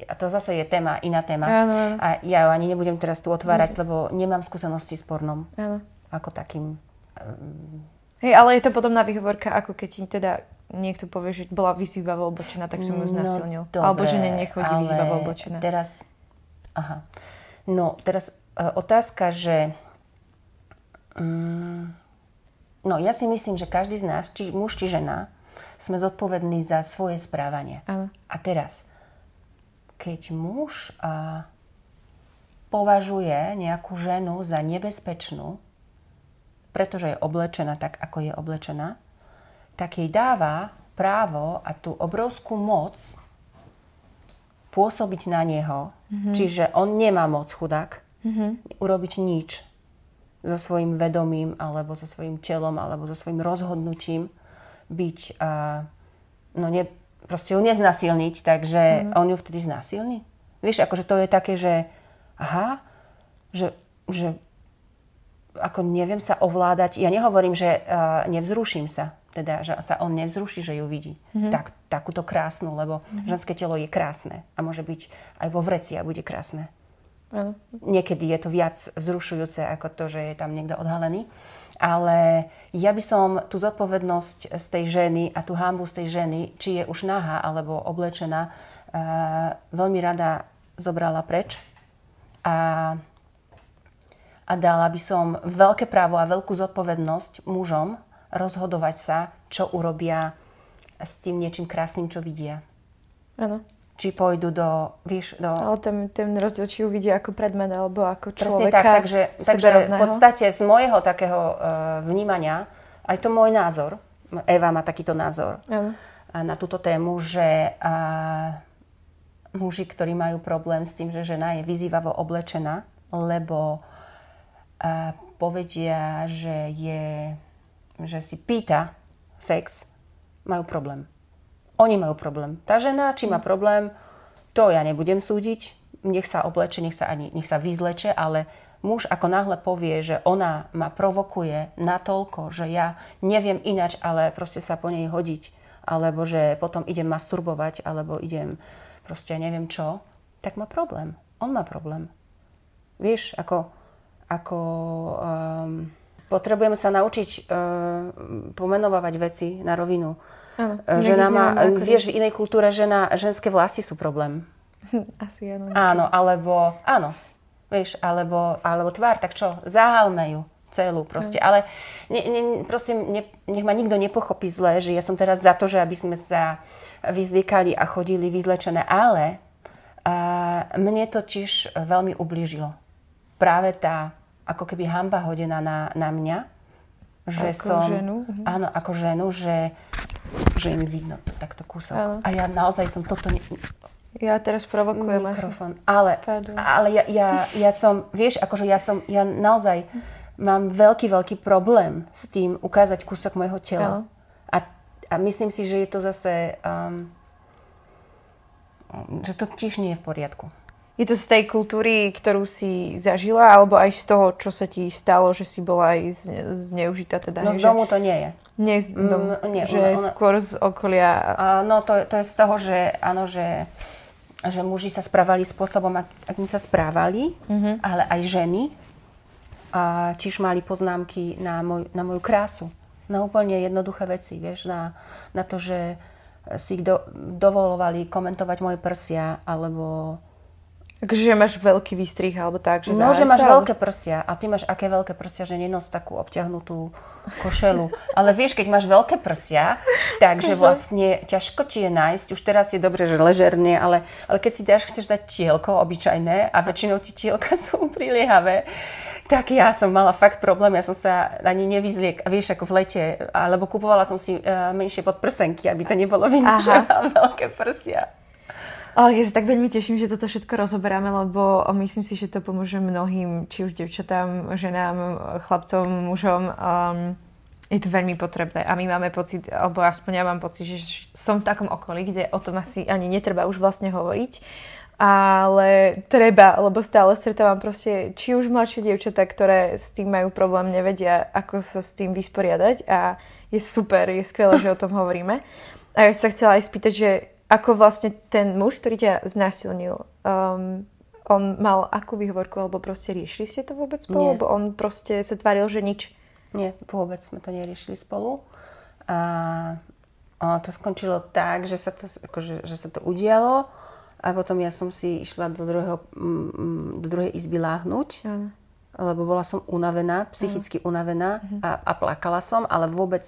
a to zase je téma, iná téma. Áno, áno. A ja ju ani nebudem teraz tu otvárať, mm. lebo nemám skúsenosti s pornom. Áno. Ako takým. Um... Hej, ale je to podobná výhovorka, ako keď ti teda niekto povie, že bola vyzývavo oblečená, tak som ju znasilnil. No, Alebo že nechodí vyzývavo oblečená. Teraz, aha. No, teraz uh, otázka, že um, no ja si myslím, že každý z nás, či muž, či žena, sme zodpovední za svoje správanie. Áno. A teraz, keď muž a, považuje nejakú ženu za nebezpečnú, pretože je oblečená tak, ako je oblečená, tak jej dáva právo a tú obrovskú moc pôsobiť na neho. Mm-hmm. Čiže on nemá moc chudák mm-hmm. urobiť nič so svojím vedomím alebo so svojím telom alebo so svojím rozhodnutím byť uh, no ne, proste ju neznasilniť, takže mm. on ju vtedy znásilní. Vieš, akože to je také, že aha, že, že ako neviem sa ovládať. Ja nehovorím, že uh, nevzruším sa, teda, že sa on nevzruší, že ju vidí. Mm-hmm. Tak, takúto krásnu, lebo mm-hmm. ženské telo je krásne a môže byť aj vo vreci a bude krásne. Niekedy je to viac vzrušujúce ako to, že je tam niekto odhalený. Ale ja by som tú zodpovednosť z tej ženy a tú hámbu z tej ženy, či je už nahá alebo oblečená, uh, veľmi rada zobrala preč. A, a dala by som veľké právo a veľkú zodpovednosť mužom rozhodovať sa, čo urobia s tým niečím krásnym, čo vidia. Áno či pôjdu do, vieš, do... Ale ten, ten rozdiel, či uvidia ako predmet alebo ako človeka. Presne tak, takže, takže v podstate z môjho takého uh, vnímania, aj to môj názor, Eva má takýto názor uh, na túto tému, že uh, muži, ktorí majú problém s tým, že žena je vyzývavo oblečená, lebo uh, povedia, že je, že si pýta sex, majú problém. Oni majú problém. Tá žena, či má problém, to ja nebudem súdiť. Nech sa obleče, nech sa, ani, nech sa vyzleče, ale muž ako náhle povie, že ona ma provokuje natoľko, že ja neviem inač, ale proste sa po nej hodiť, alebo že potom idem masturbovať, alebo idem proste neviem čo, tak má problém. On má problém. Vieš, ako, ako um, potrebujeme sa naučiť uh, pomenovať veci na rovinu. Ano, žena má, vieš, v inej kultúre žena, ženské vlasy sú problém. Asi áno. Áno, alebo, áno, vieš, alebo, alebo tvár, tak čo, zahalme ju celú proste. Hmm. Ale ne, ne, prosím, ne, nech ma nikto nepochopí zle, že ja som teraz za to, že aby sme sa vyzliekali a chodili vyzlečené, ale a, mne to tiež veľmi ublížilo. Práve tá ako keby hamba hodená na, na mňa, že ako som... ženu? Mhm. Áno, ako ženu, že, že im vidno takto kúsok. Áno. A ja naozaj som toto... Ne, ja teraz provokujem. Mikrofón. Ale, ale ja, ja, ja som, vieš, akože ja som, ja naozaj mám veľký, veľký problém s tým ukázať kúsok môjho tela. A, a myslím si, že je to zase, um, že to tiež nie je v poriadku. Je to z tej kultúry, ktorú si zažila, alebo aj z toho, čo sa ti stalo, že si bola aj zneužitá? Teda, no z domu to nie je. Nie z domu, mm, nie, že ona, skôr z okolia. Uh, no to, to je z toho, že áno, že že muži sa správali spôsobom, ak, akým sa správali, mm-hmm. ale aj ženy a tiež mali poznámky na, moj, na moju krásu. Na úplne jednoduché veci, vieš, na, na to, že si do, dovolovali komentovať moje prsia, alebo Takže máš veľký výstrih alebo tak, že No, že máš alebo... veľké prsia a ty máš aké veľké prsia, že nenos takú obťahnutú košelu. Ale vieš, keď máš veľké prsia, takže vlastne ťažko ti je nájsť. Už teraz je dobre, že ležerne, ale, ale keď si dáš, chceš dať tielko obyčajné a väčšinou ti tielka sú priliehavé, tak ja som mala fakt problém, ja som sa ani nevyzliek, vieš, ako v lete, alebo kupovala som si uh, menšie podprsenky, aby to nebolo vidno, že mám veľké prsia. Ja sa tak veľmi teším, že toto všetko rozoberáme, lebo myslím si, že to pomôže mnohým, či už devčatám, ženám, chlapcom, mužom. Um, je to veľmi potrebné a my máme pocit, alebo aspoň ja mám pocit, že som v takom okolí, kde o tom asi ani netreba už vlastne hovoriť, ale treba, lebo stále stretávam proste, či už mladšie dievčatá, ktoré s tým majú problém, nevedia, ako sa s tým vysporiadať a je super, je skvelé, že o tom hovoríme. A ja sa chcela aj spýtať, že ako vlastne ten muž, ktorý ťa znásilnil, um, on mal akú výhovorku, alebo proste riešili ste to vôbec spolu? Lebo on proste sa tváril, že nič. Nie, vôbec sme to neriešili spolu. A ono to skončilo tak, že sa to, akože, že sa to udialo a potom ja som si išla do, druhého, mm, mm, do druhej izby láhnuť, Ano. lebo bola som unavená, psychicky ano. unavená uh-huh. a, a plakala som, ale vôbec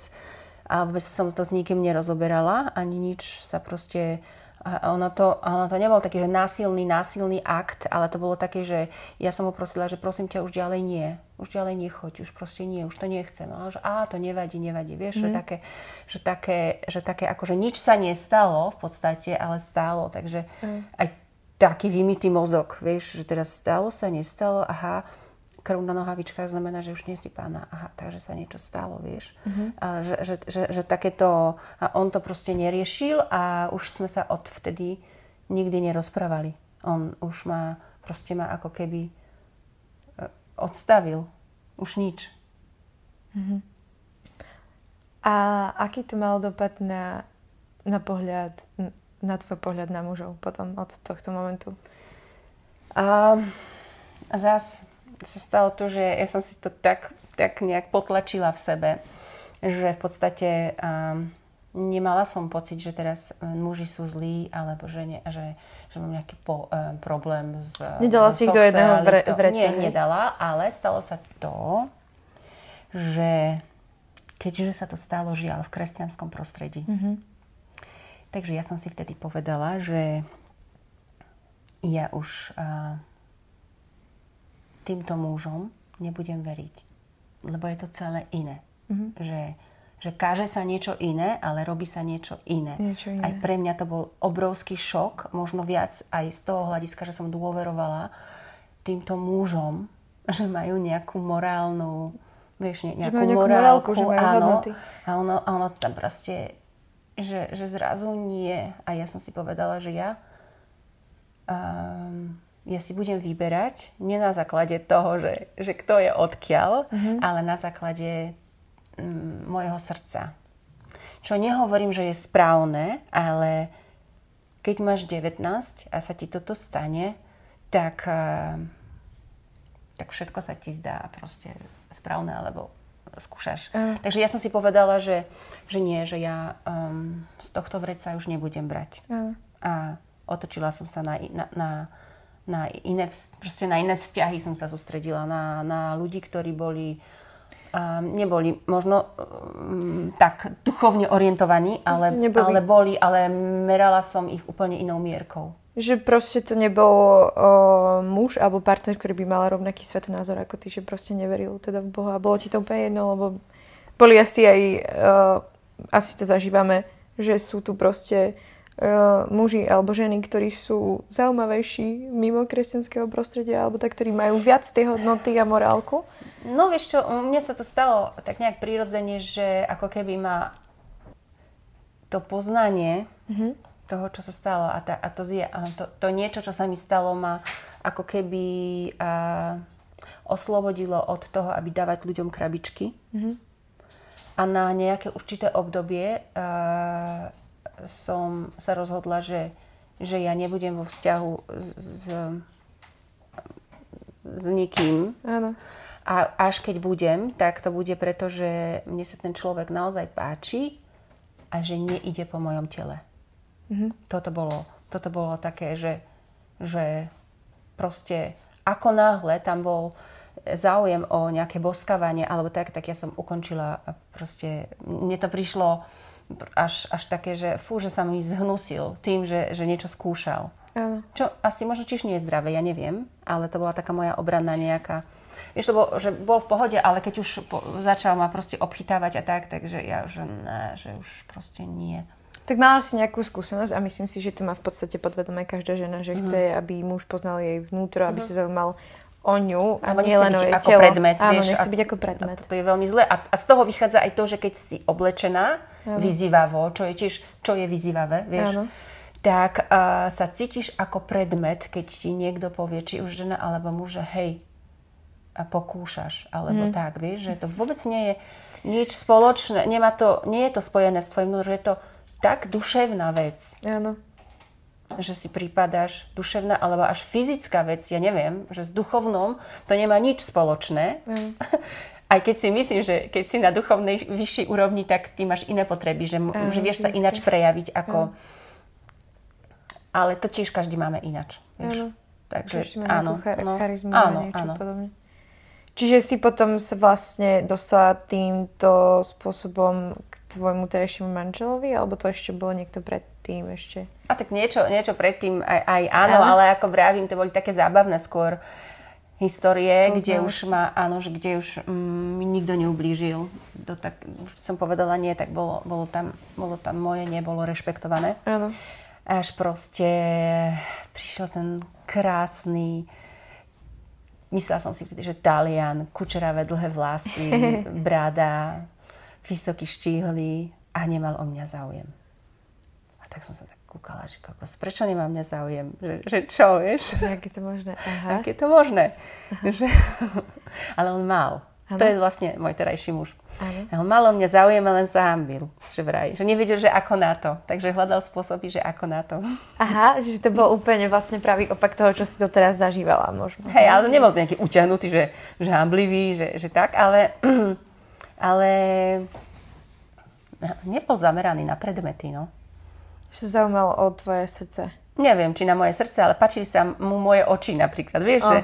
a vôbec som to s nikým nerozoberala, ani nič sa proste... A ono to, ono to nebol taký, že násilný, násilný akt, ale to bolo také, že ja som ho prosila, že prosím ťa, už ďalej nie. Už ďalej nechoď, už proste nie, už to nechcem. A že á, to nevadí, nevadí. Vieš, mm. že, mhm. také, že, také, že také, akože nič sa nestalo v podstate, ale stálo. Takže mm. aj taký vymytý mozog, vieš, že teraz stalo sa, nestalo, aha, krv na nohavičkách znamená, že už nie si pána. Aha, takže sa niečo stalo, vieš. Uh-huh. A že, že, že, že takéto... A on to proste neriešil a už sme sa od vtedy nikdy nerozprávali. On už ma, proste ma ako keby e, odstavil. Už nič. Uh-huh. A aký to mal dopad na, na pohľad, na tvoj pohľad na mužov potom od tohto momentu? A zas sa stalo to, že ja som si to tak, tak nejak potlačila v sebe, že v podstate um, nemala som pocit, že teraz um, muži sú zlí, alebo že, ne, že, že mám nejaký po, um, problém s Nedala si ich do jedného vre, Nie, nedala, ale stalo sa to, že keďže sa to stalo žiaľ v kresťanskom prostredí, mm-hmm. takže ja som si vtedy povedala, že ja už uh, týmto mužom nebudem veriť. Lebo je to celé iné. Mm-hmm. Že, že káže sa niečo iné, ale robí sa niečo iné. niečo iné. Aj pre mňa to bol obrovský šok, možno viac aj z toho hľadiska, že som dôverovala týmto mužom, že majú nejakú morálnu, vieš, nejakú, že nejakú morálku, morálku, že majú áno, A ono, ono tam proste že, že zrazu nie. A ja som si povedala, že ja, um, ja si budem vyberať nie na základe toho, že, že kto je odkiaľ, mm-hmm. ale na základe um, môjho srdca. Čo nehovorím, že je správne, ale keď máš 19 a sa ti toto stane, tak, uh, tak všetko sa ti zdá proste správne, alebo skúšaš. Uh. Takže ja som si povedala, že, že nie, že ja um, z tohto vreca už nebudem brať. Uh. A otočila som sa na, na, na, na, iné, proste na iné vzťahy som sa sústredila, na, na ľudí, ktorí boli um, neboli možno um, tak duchovne orientovaní, ale, neboli. ale boli, ale merala som ich úplne inou mierkou. Že proste to nebol o, muž alebo partner, ktorý by mal rovnaký svetonázor ako ty, že proste neveril teda v Boha. Bolo ti to úplne jedno, lebo boli asi aj, uh, asi to zažívame, že sú tu proste uh, muži alebo ženy, ktorí sú zaujímavejší mimo kresťanského prostredia, alebo tak, ktorí majú viac tej hodnoty a morálku? No vieš čo, mne sa to stalo tak nejak prirodzene, že ako keby ma to poznanie mm-hmm toho, čo sa stalo. A, tá, a to, to, to niečo, čo sa mi stalo, ma ako keby a, oslobodilo od toho, aby dávať ľuďom krabičky. Mm-hmm. A na nejaké určité obdobie a, som sa rozhodla, že, že ja nebudem vo vzťahu s, s, s nikým. Áno. A až keď budem, tak to bude preto, že mne sa ten človek naozaj páči a že neide po mojom tele. Mm-hmm. Toto, bolo, toto bolo také, že, že proste ako náhle tam bol záujem o nejaké boskávanie alebo tak, tak ja som ukončila a proste mne to prišlo až, až také, že fú, že sa mi zhnusil tým, že, že niečo skúšal. Uh. Čo asi možno tiež nie je zdravé, ja neviem, ale to bola taká moja obranná nejaká Vieš, bol, že bol v pohode, ale keď už po, začal ma proste obchytávať a tak, takže ja, že ne, že už proste nie. Tak mala si nejakú skúsenosť a myslím si, že to má v podstate podvedomé každá žena, že mm. chce, aby muž poznal jej vnútro, aby mm. sa zaujímal o ňu a nie len o jej ako telo. predmet. Áno, vieš, nechce byť ako predmet. To je veľmi zlé. A, a z toho vychádza aj to, že keď si oblečená Áno. vyzývavo, čo je tiež, čo je vyzývavé, vieš, Áno. tak uh, sa cítiš ako predmet, keď ti niekto povie, či už žena alebo muž, že hej, a pokúšaš, alebo mm. tak, vieš, že to vôbec nie je nič spoločné, nemá to, nie je to spojené s tvojim že je to tak duševná vec. Áno. Že si prípadáš duševná alebo až fyzická vec, ja neviem, že s duchovnom to nemá nič spoločné. Mm. Aj keď si myslím, že keď si na duchovnej vyššej úrovni, tak ty máš iné potreby, že, mm, že vieš fyzické. sa ináč prejaviť ako... Mm. Ale to tiež každý máme ináč. Vieš? Áno. Takže áno. Char- no, charizmu áno, niečo áno. podobne. Čiže si potom sa vlastne dostala týmto spôsobom k tvojmu terajšiemu manželovi, alebo to ešte bolo niekto predtým ešte? A tak niečo, niečo predtým aj, aj áno, ale ako vravím, to boli také zábavné skôr histórie, Spoznáš. kde už ma, áno, že kde už mm, mi nikto neublížil. To tak, som povedala nie, tak bolo, bolo, tam, bolo tam moje, nebolo rešpektované. Áno. Až proste prišiel ten krásny Myslela som si vtedy, že Talian, kučeravé dlhé vlasy, brada, vysoký štíhly a nemal o mňa záujem. A tak som sa tak kúkala, že kokos, prečo nemá mňa záujem? Že, že čo, vieš? Že ak je to možné? Aha. Ak je to možné? Že... Ale on mal. Ano. To je vlastne môj terajší muž. Ano. Malo mňa záujem, len sa hambil, že vraj. Že nevedel, že ako na to. Takže hľadal spôsoby, že ako na to. Aha, že to bol úplne vlastne pravý opak toho, čo si to teraz zažívala možno. Hej, ale nebol to nejaký utiahnutý, že, že hamblivý, že, že tak, ale, ale nebol zameraný na predmety, no. Sa zaujímalo o tvoje srdce neviem, či na moje srdce, ale páčili sa mu moje oči napríklad. Vieš, oh. že,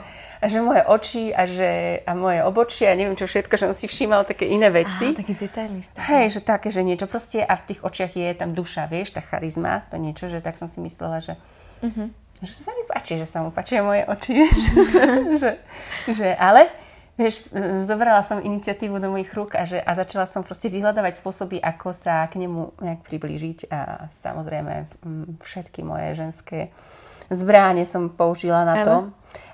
že moje oči a, že, a moje obočie a neviem čo všetko, že on si všímal také iné veci. Aha, taký detailista. Hej, že také, že niečo proste a v tých očiach je tam duša, vieš, tá charizma, to niečo, že tak som si myslela, že, uh-huh. že sa mi páči, že sa mu páčia moje oči, vieš. že, že, ale Vieš, e, zobrala som iniciatívu do mojich rúk a, že, a začala som proste vyhľadávať spôsoby, ako sa k nemu nejak priblížiť a samozrejme všetky moje ženské zbráne som použila na to.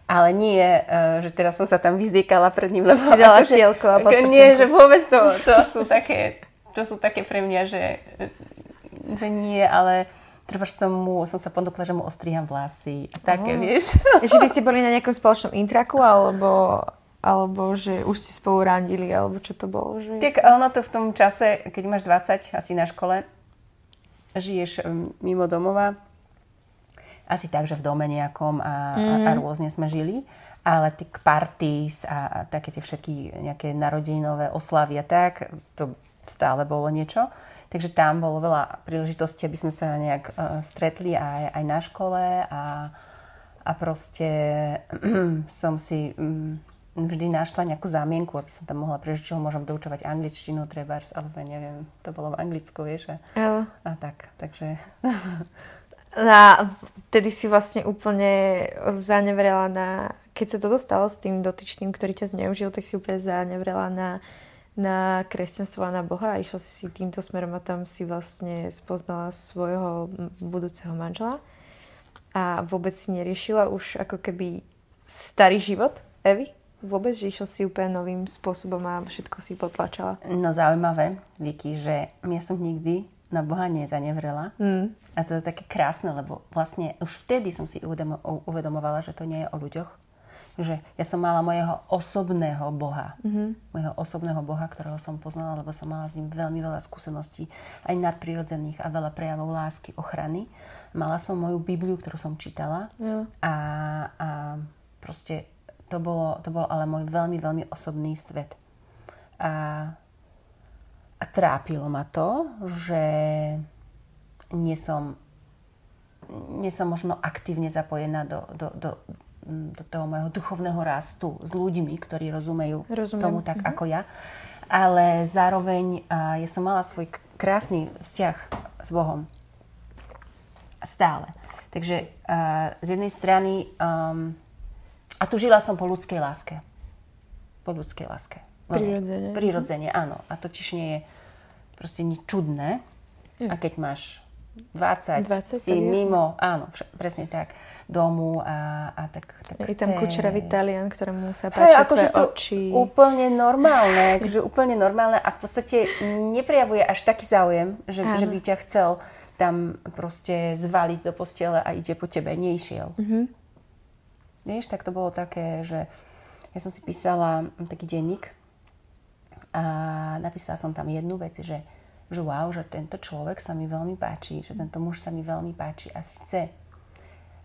Ale nie, e, že teraz som sa tam vyzdiekala pred ním. Lebo, si dala šielko a Nie, že vôbec to, to sú také, to sú také pre mňa, že že nie, ale treba som mu, som sa ponúkla, že mu ostriham vlasy a také, oh. vieš. Že vy ste boli na nejakom spoločnom intraku, alebo, alebo že už si spolu randili, alebo čo to bolo? Že tak ono to v tom čase, keď máš 20, asi na škole, žiješ mimo domova, asi tak, že v dome nejakom a, mm. a, a mhm. rôzne sme žili, ale tie parties a, a také tie všetky nejaké narodinové oslavy a tak, to stále bolo niečo. Takže tam bolo veľa príležitostí, aby sme sa nejak uh, stretli aj, aj na škole a, a proste som si um, vždy našla nejakú zámienku, aby som tam mohla prežiť, čo môžem doučovať angličtinu, trebárs, alebo neviem, to bolo v Anglicku, vieš. A, a tak, takže... A vtedy si vlastne úplne zanevrela na... Keď sa toto stalo s tým dotyčným, ktorý ťa zneužil, tak si úplne zanevrela na na kresťanstvo a na Boha a išla si si týmto smerom a tam si vlastne spoznala svojho budúceho manžela a vôbec si neriešila už ako keby starý život Evy? Vôbec, že išla si úplne novým spôsobom a všetko si potlačala? No zaujímavé, Vicky, že ja som nikdy na Boha nezanevrela. Mm. A to je také krásne, lebo vlastne už vtedy som si uvedomovala, že to nie je o ľuďoch, že ja som mala mojeho osobného Boha. Mm-hmm. Mojeho osobného Boha, ktorého som poznala, lebo som mala s ním veľmi veľa skúseností, aj nadprirodzených a veľa prejavov lásky, ochrany. Mala som moju Bibliu, ktorú som čítala yeah. a, a proste to bolo, to bol ale môj veľmi, veľmi osobný svet. A, a trápilo ma to, že nie som, nie som možno aktívne zapojená do, do, do, do toho môjho duchovného rastu s ľuďmi, ktorí rozumejú Rozumiem. tomu tak mhm. ako ja. Ale zároveň uh, ja som mala svoj krásny vzťah s Bohom. Stále. Takže uh, z jednej strany um, a tu žila som po ľudskej láske. Po ľudskej láske. Prirodzene. Prirodzene, áno. A to tiež nie je proste nič čudné. Ja. A keď máš 20, 20 si mimo, áno, presne tak domu a, a tak, tak Je tam kučeravý Talian, ktorému sa páči hey, akože tvoje oči. úplne normálne, akože úplne normálne a v podstate neprejavuje až taký záujem, že, že by ťa chcel tam proste zvaliť do postele a ide po tebe, neišiel. Mm-hmm. Vieš, tak to bolo také, že ja som si písala taký denník a napísala som tam jednu vec, že, že wow, že tento človek sa mi veľmi páči, že tento muž sa mi veľmi páči a síce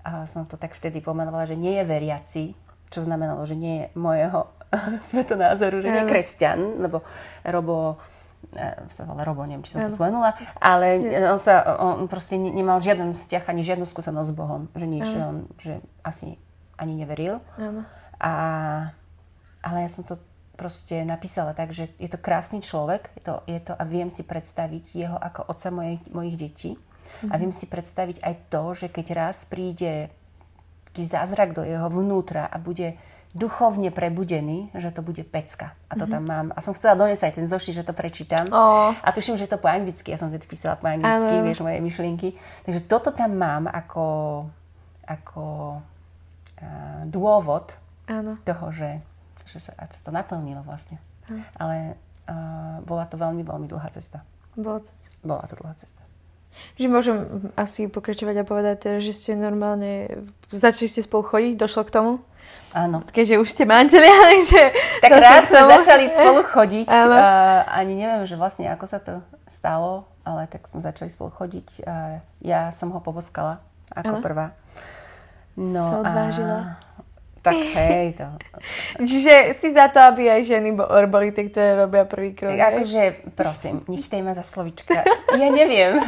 a som to tak vtedy pomenovala, že nie je veriaci, čo znamenalo, že nie je mojeho svetonázoru, že nie je kresťan, lebo Robo e, sa volá Robo, neviem, či som to spomenula, ale on, sa, on proste nemal žiaden vzťah ani žiadnu skúsenosť s Bohom, že nič, že on že asi ani neveril. Ano. A, ale ja som to proste napísala tak, že je to krásny človek je to, je to, a viem si predstaviť jeho ako otca mojich, mojich detí. Mm-hmm. A viem si predstaviť aj to, že keď raz príde taký zázrak do jeho vnútra a bude duchovne prebudený, že to bude pecka. A to mm-hmm. tam mám. A som chcela doniesť aj ten zoši, že to prečítam. Oh. A tuším, že to po anglicky. Ja som teď písala po anglicky, ano. vieš, moje myšlienky. Takže toto tam mám ako, ako dôvod ano. toho, že, že sa, to naplnilo vlastne. Ano. Ale uh, bola to veľmi, veľmi dlhá cesta. Bola to... Bola to dlhá cesta. Že môžem asi pokračovať a povedať teda, že ste normálne, začali ste spolu chodiť, došlo k tomu? Áno. Keďže už ste manželia, takže... Tak raz sme začali spolu chodiť. Uh, ani neviem, že vlastne ako sa to stalo, ale tak sme začali spolu chodiť. Uh, ja som ho poboskala ako ano. prvá. No, sa odvážila. A tak hej, to. Čiže si za to, aby aj ženy boli tie, ktoré robia prvý krok. Akože, prosím, nechtej ma za slovička. Ja neviem.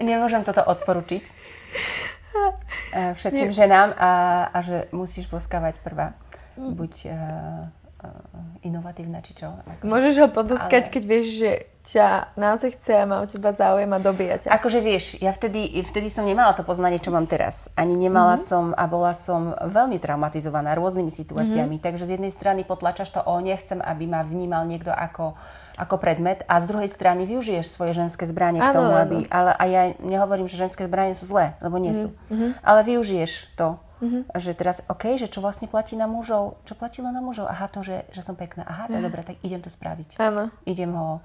Nemôžem toto odporučiť eh, všetkým ženám a, a že musíš boskávať prvá. Buď uh, uh, inovatívna, či čo. Ako. Môžeš ho poboskať, ale... keď vieš, že ťa naozaj chce a má o teba záujem a dobíja ťa. Akože vieš, ja vtedy, vtedy som nemala to poznanie, čo mám teraz. Ani nemala mm-hmm. som a bola som veľmi traumatizovaná rôznymi situáciami. Mm-hmm. Takže z jednej strany potlačaš to, o nechcem, aby ma vnímal niekto ako ako predmet a z druhej strany využiješ svoje ženské zbranie k tomu, aby... Ale, a ja nehovorím, že ženské zbranie sú zlé, lebo nie sú. Mm-hmm. Ale využiješ to. Mm-hmm. Že teraz, OK, že čo vlastne platí na mužov? Čo platilo na mužov? Aha, to, že, že som pekná. Aha, to je mm. dobré, tak idem to spraviť. Áno. Idem ho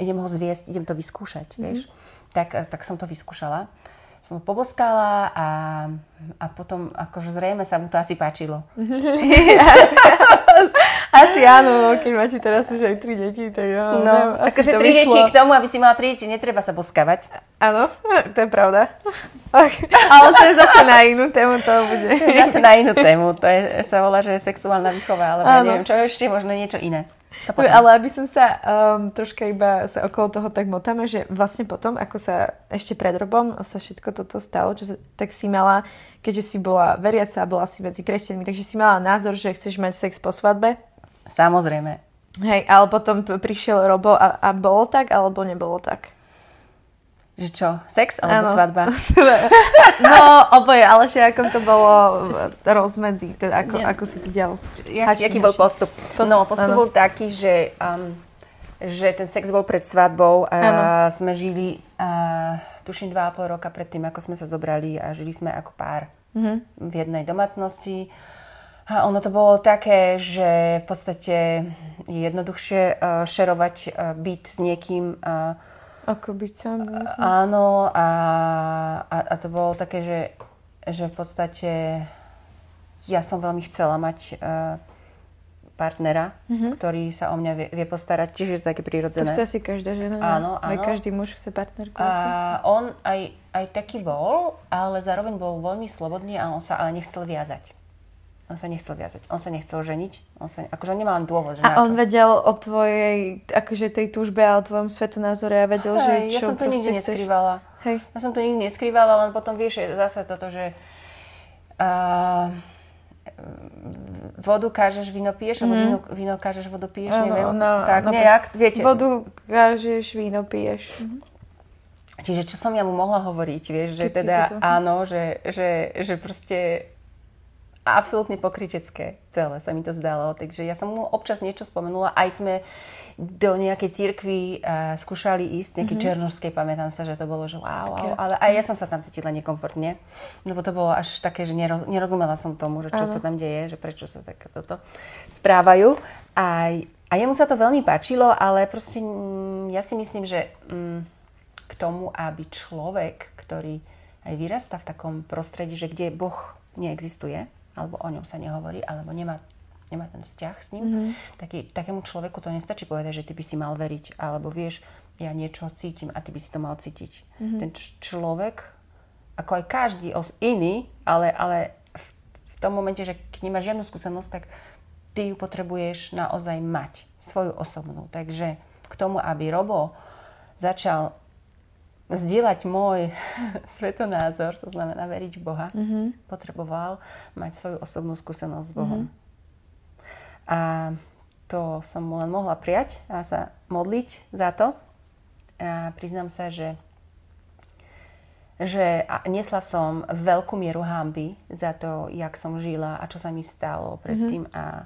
idem ho zviesť, idem to vyskúšať, mm-hmm. vieš. Tak, tak som to vyskúšala som ho poboskala a, a potom akože zrejme sa mu to asi páčilo. asi áno, keď máte teraz už aj tri deti, tak jo, no, neviem, akože tri deti k tomu, aby si mala tri deti, netreba sa boskavať. Áno, to je pravda. Ale to je zase na inú tému, to bude. Zase na inú tému, to je, sa volá, že je sexuálna výchova, alebo ja neviem, čo ešte, možno niečo iné. Ale aby som sa um, troška iba sa okolo toho tak motáme, že vlastne potom, ako sa ešte pred robom sa všetko toto stalo, čo sa, tak si mala, keďže si bola veriaca, bola si medzi kresťanmi, takže si mala názor, že chceš mať sex po svadbe? Samozrejme. Hej, ale potom prišiel Robo a, a bolo tak, alebo nebolo tak? Že čo? Sex alebo ano. svadba? no, oboje, ale že ako to bolo rozmedzi, teda ako, ako sa to dialo. Jak, jaký bol postup? postup? No, postup ano. bol taký, že, um, že ten sex bol pred svadbou a ano. sme žili, uh, tuším, dva a pol roka pred tým, ako sme sa zobrali a žili sme ako pár mm-hmm. v jednej domácnosti. A ono to bolo také, že v podstate je jednoduchšie uh, šerovať uh, byt s niekým uh, ako byť sám, myslím. Áno, a, a, a to bolo také, že, že v podstate ja som veľmi chcela mať uh, partnera, mm-hmm. ktorý sa o mňa vie, vie postarať. Čiže je to také prirodzené. To si asi každá žena. Áno, áno. Aj každý muž chce partnerku. A on aj, aj taký bol, ale zároveň bol veľmi slobodný a on sa ale nechcel viazať. On sa nechcel viazať. On sa nechcel ženiť. On sa, akože on nemal len dôvod, že A on vedel o tvojej, akože tej túžbe a o tvojom svetonázore a vedel, Hej, že čo ja som to nikdy chceš. neskrývala. Hej. Ja som to nikdy neskrývala, len potom vieš, zase toto, že uh, vodu kážeš, víno piješ, mm. alebo mhm. víno, víno kážeš, vodu piješ, ano, neviem. No, tak no, nejak, viete. Vodu kážeš, víno piješ. Mhm. Čiže čo som ja mu mohla hovoriť, vieš, že Keď teda áno, že, že, že proste absolútne pokrytecké celé sa mi to zdalo. Takže ja som mu občas niečo spomenula. Aj sme do nejakej církvy uh, skúšali ísť, nejakej mm-hmm. černožskej, pamätám sa, že to bolo, že wow, wow, ale aj ja som sa tam cítila nekomfortne, lebo to bolo až také, že neroz, nerozumela som tomu, že čo ano. sa tam deje, že prečo sa tak toto správajú. A, a jemu sa to veľmi páčilo, ale proste mm, ja si myslím, že mm, k tomu, aby človek, ktorý aj vyrastá v takom prostredí, že kde Boh neexistuje, alebo o ňom sa nehovorí, alebo nemá, nemá ten vzťah s ním, mm-hmm. taký, takému človeku to nestačí povedať, že ty by si mal veriť, alebo vieš, ja niečo cítim a ty by si to mal cítiť. Mm-hmm. Ten č- človek, ako aj každý os iný, ale, ale v, v tom momente, že keď nemáš žiadnu skúsenosť, tak ty ju potrebuješ naozaj mať, svoju osobnú. Takže k tomu, aby Robo začal zdieľať môj svetonázor, to znamená veriť v Boha, mm-hmm. potreboval mať svoju osobnú skúsenosť s Bohom. Mm-hmm. A to som mu len mohla prijať a sa modliť za to. A priznám sa, že že nesla som veľkú mieru hamby za to, jak som žila a čo sa mi stalo predtým. Mm-hmm. A,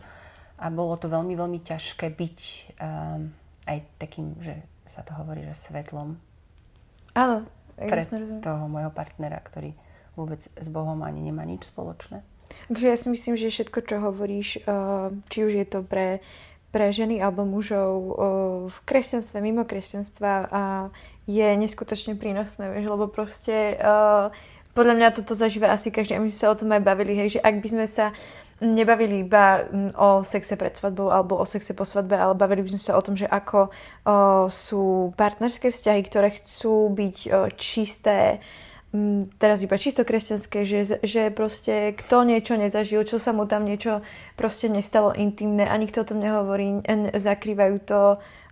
a bolo to veľmi, veľmi ťažké byť um, aj takým, že sa to hovorí, že svetlom Áno, pre toho môjho partnera, ktorý vôbec s Bohom ani nemá nič spoločné. Takže ja si myslím, že všetko, čo hovoríš, eh, či už je to pre, pre ženy alebo mužov eh, v kresťanstve, mimo kresťanstva je neskutočne prínosné, vieš, lebo proste uh, podľa mňa toto zažíva asi každý a my sme sa o tom aj bavili, hej, že ak by sme sa nebavili iba mm, o sexe pred svadbou alebo o sexe po svadbe, ale bavili by sme sa o tom, že ako o, sú partnerské vzťahy, ktoré chcú byť o, čisté, mm, teraz iba čisto kresťanské, že, že proste kto niečo nezažil, čo sa mu tam niečo proste nestalo intimné a nikto o tom nehovorí, zakrývajú to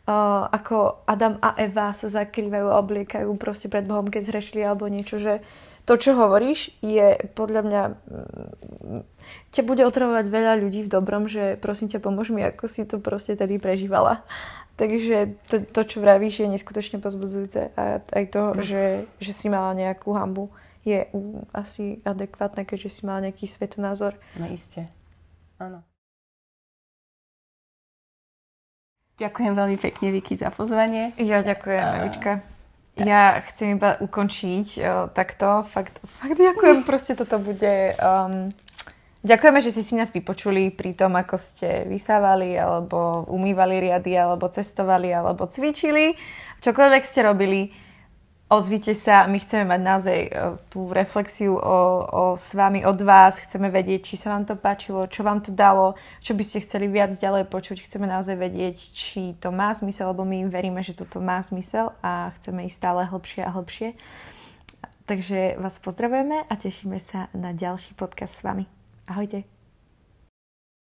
Uh, ako Adam a Eva sa zakrývajú a obliekajú proste pred Bohom, keď zrešili alebo niečo, že to, čo hovoríš, je podľa mňa... Mm, ťa bude otravovať veľa ľudí v dobrom, že prosím ťa, pomôž mi, ako si to proste tedy prežívala. Takže to, to čo vravíš, je neskutočne pozbudzujúce. A aj to, mm. že, že si mala nejakú hambu, je asi adekvátne, keďže si mala nejaký svetonázor. No iste. Áno. Ďakujem veľmi pekne, Vicky, za pozvanie. Ja ďakujem, Evička. Ja chcem iba ukončiť uh, takto. Fakt, fakt ďakujem. Proste toto bude um, Ďakujeme, že ste si nás vypočuli pri tom, ako ste vysávali, alebo umývali riady, alebo cestovali, alebo cvičili. Čokoľvek ste robili, ozvite sa. My chceme mať naozaj e, tú reflexiu o, o, s vami, od vás. Chceme vedieť, či sa vám to páčilo, čo vám to dalo, čo by ste chceli viac ďalej počuť. Chceme naozaj vedieť, či to má zmysel, lebo my veríme, že toto má zmysel a chceme ísť stále hlbšie a hlbšie. Takže vás pozdravujeme a tešíme sa na ďalší podcast s vami. Ahojte.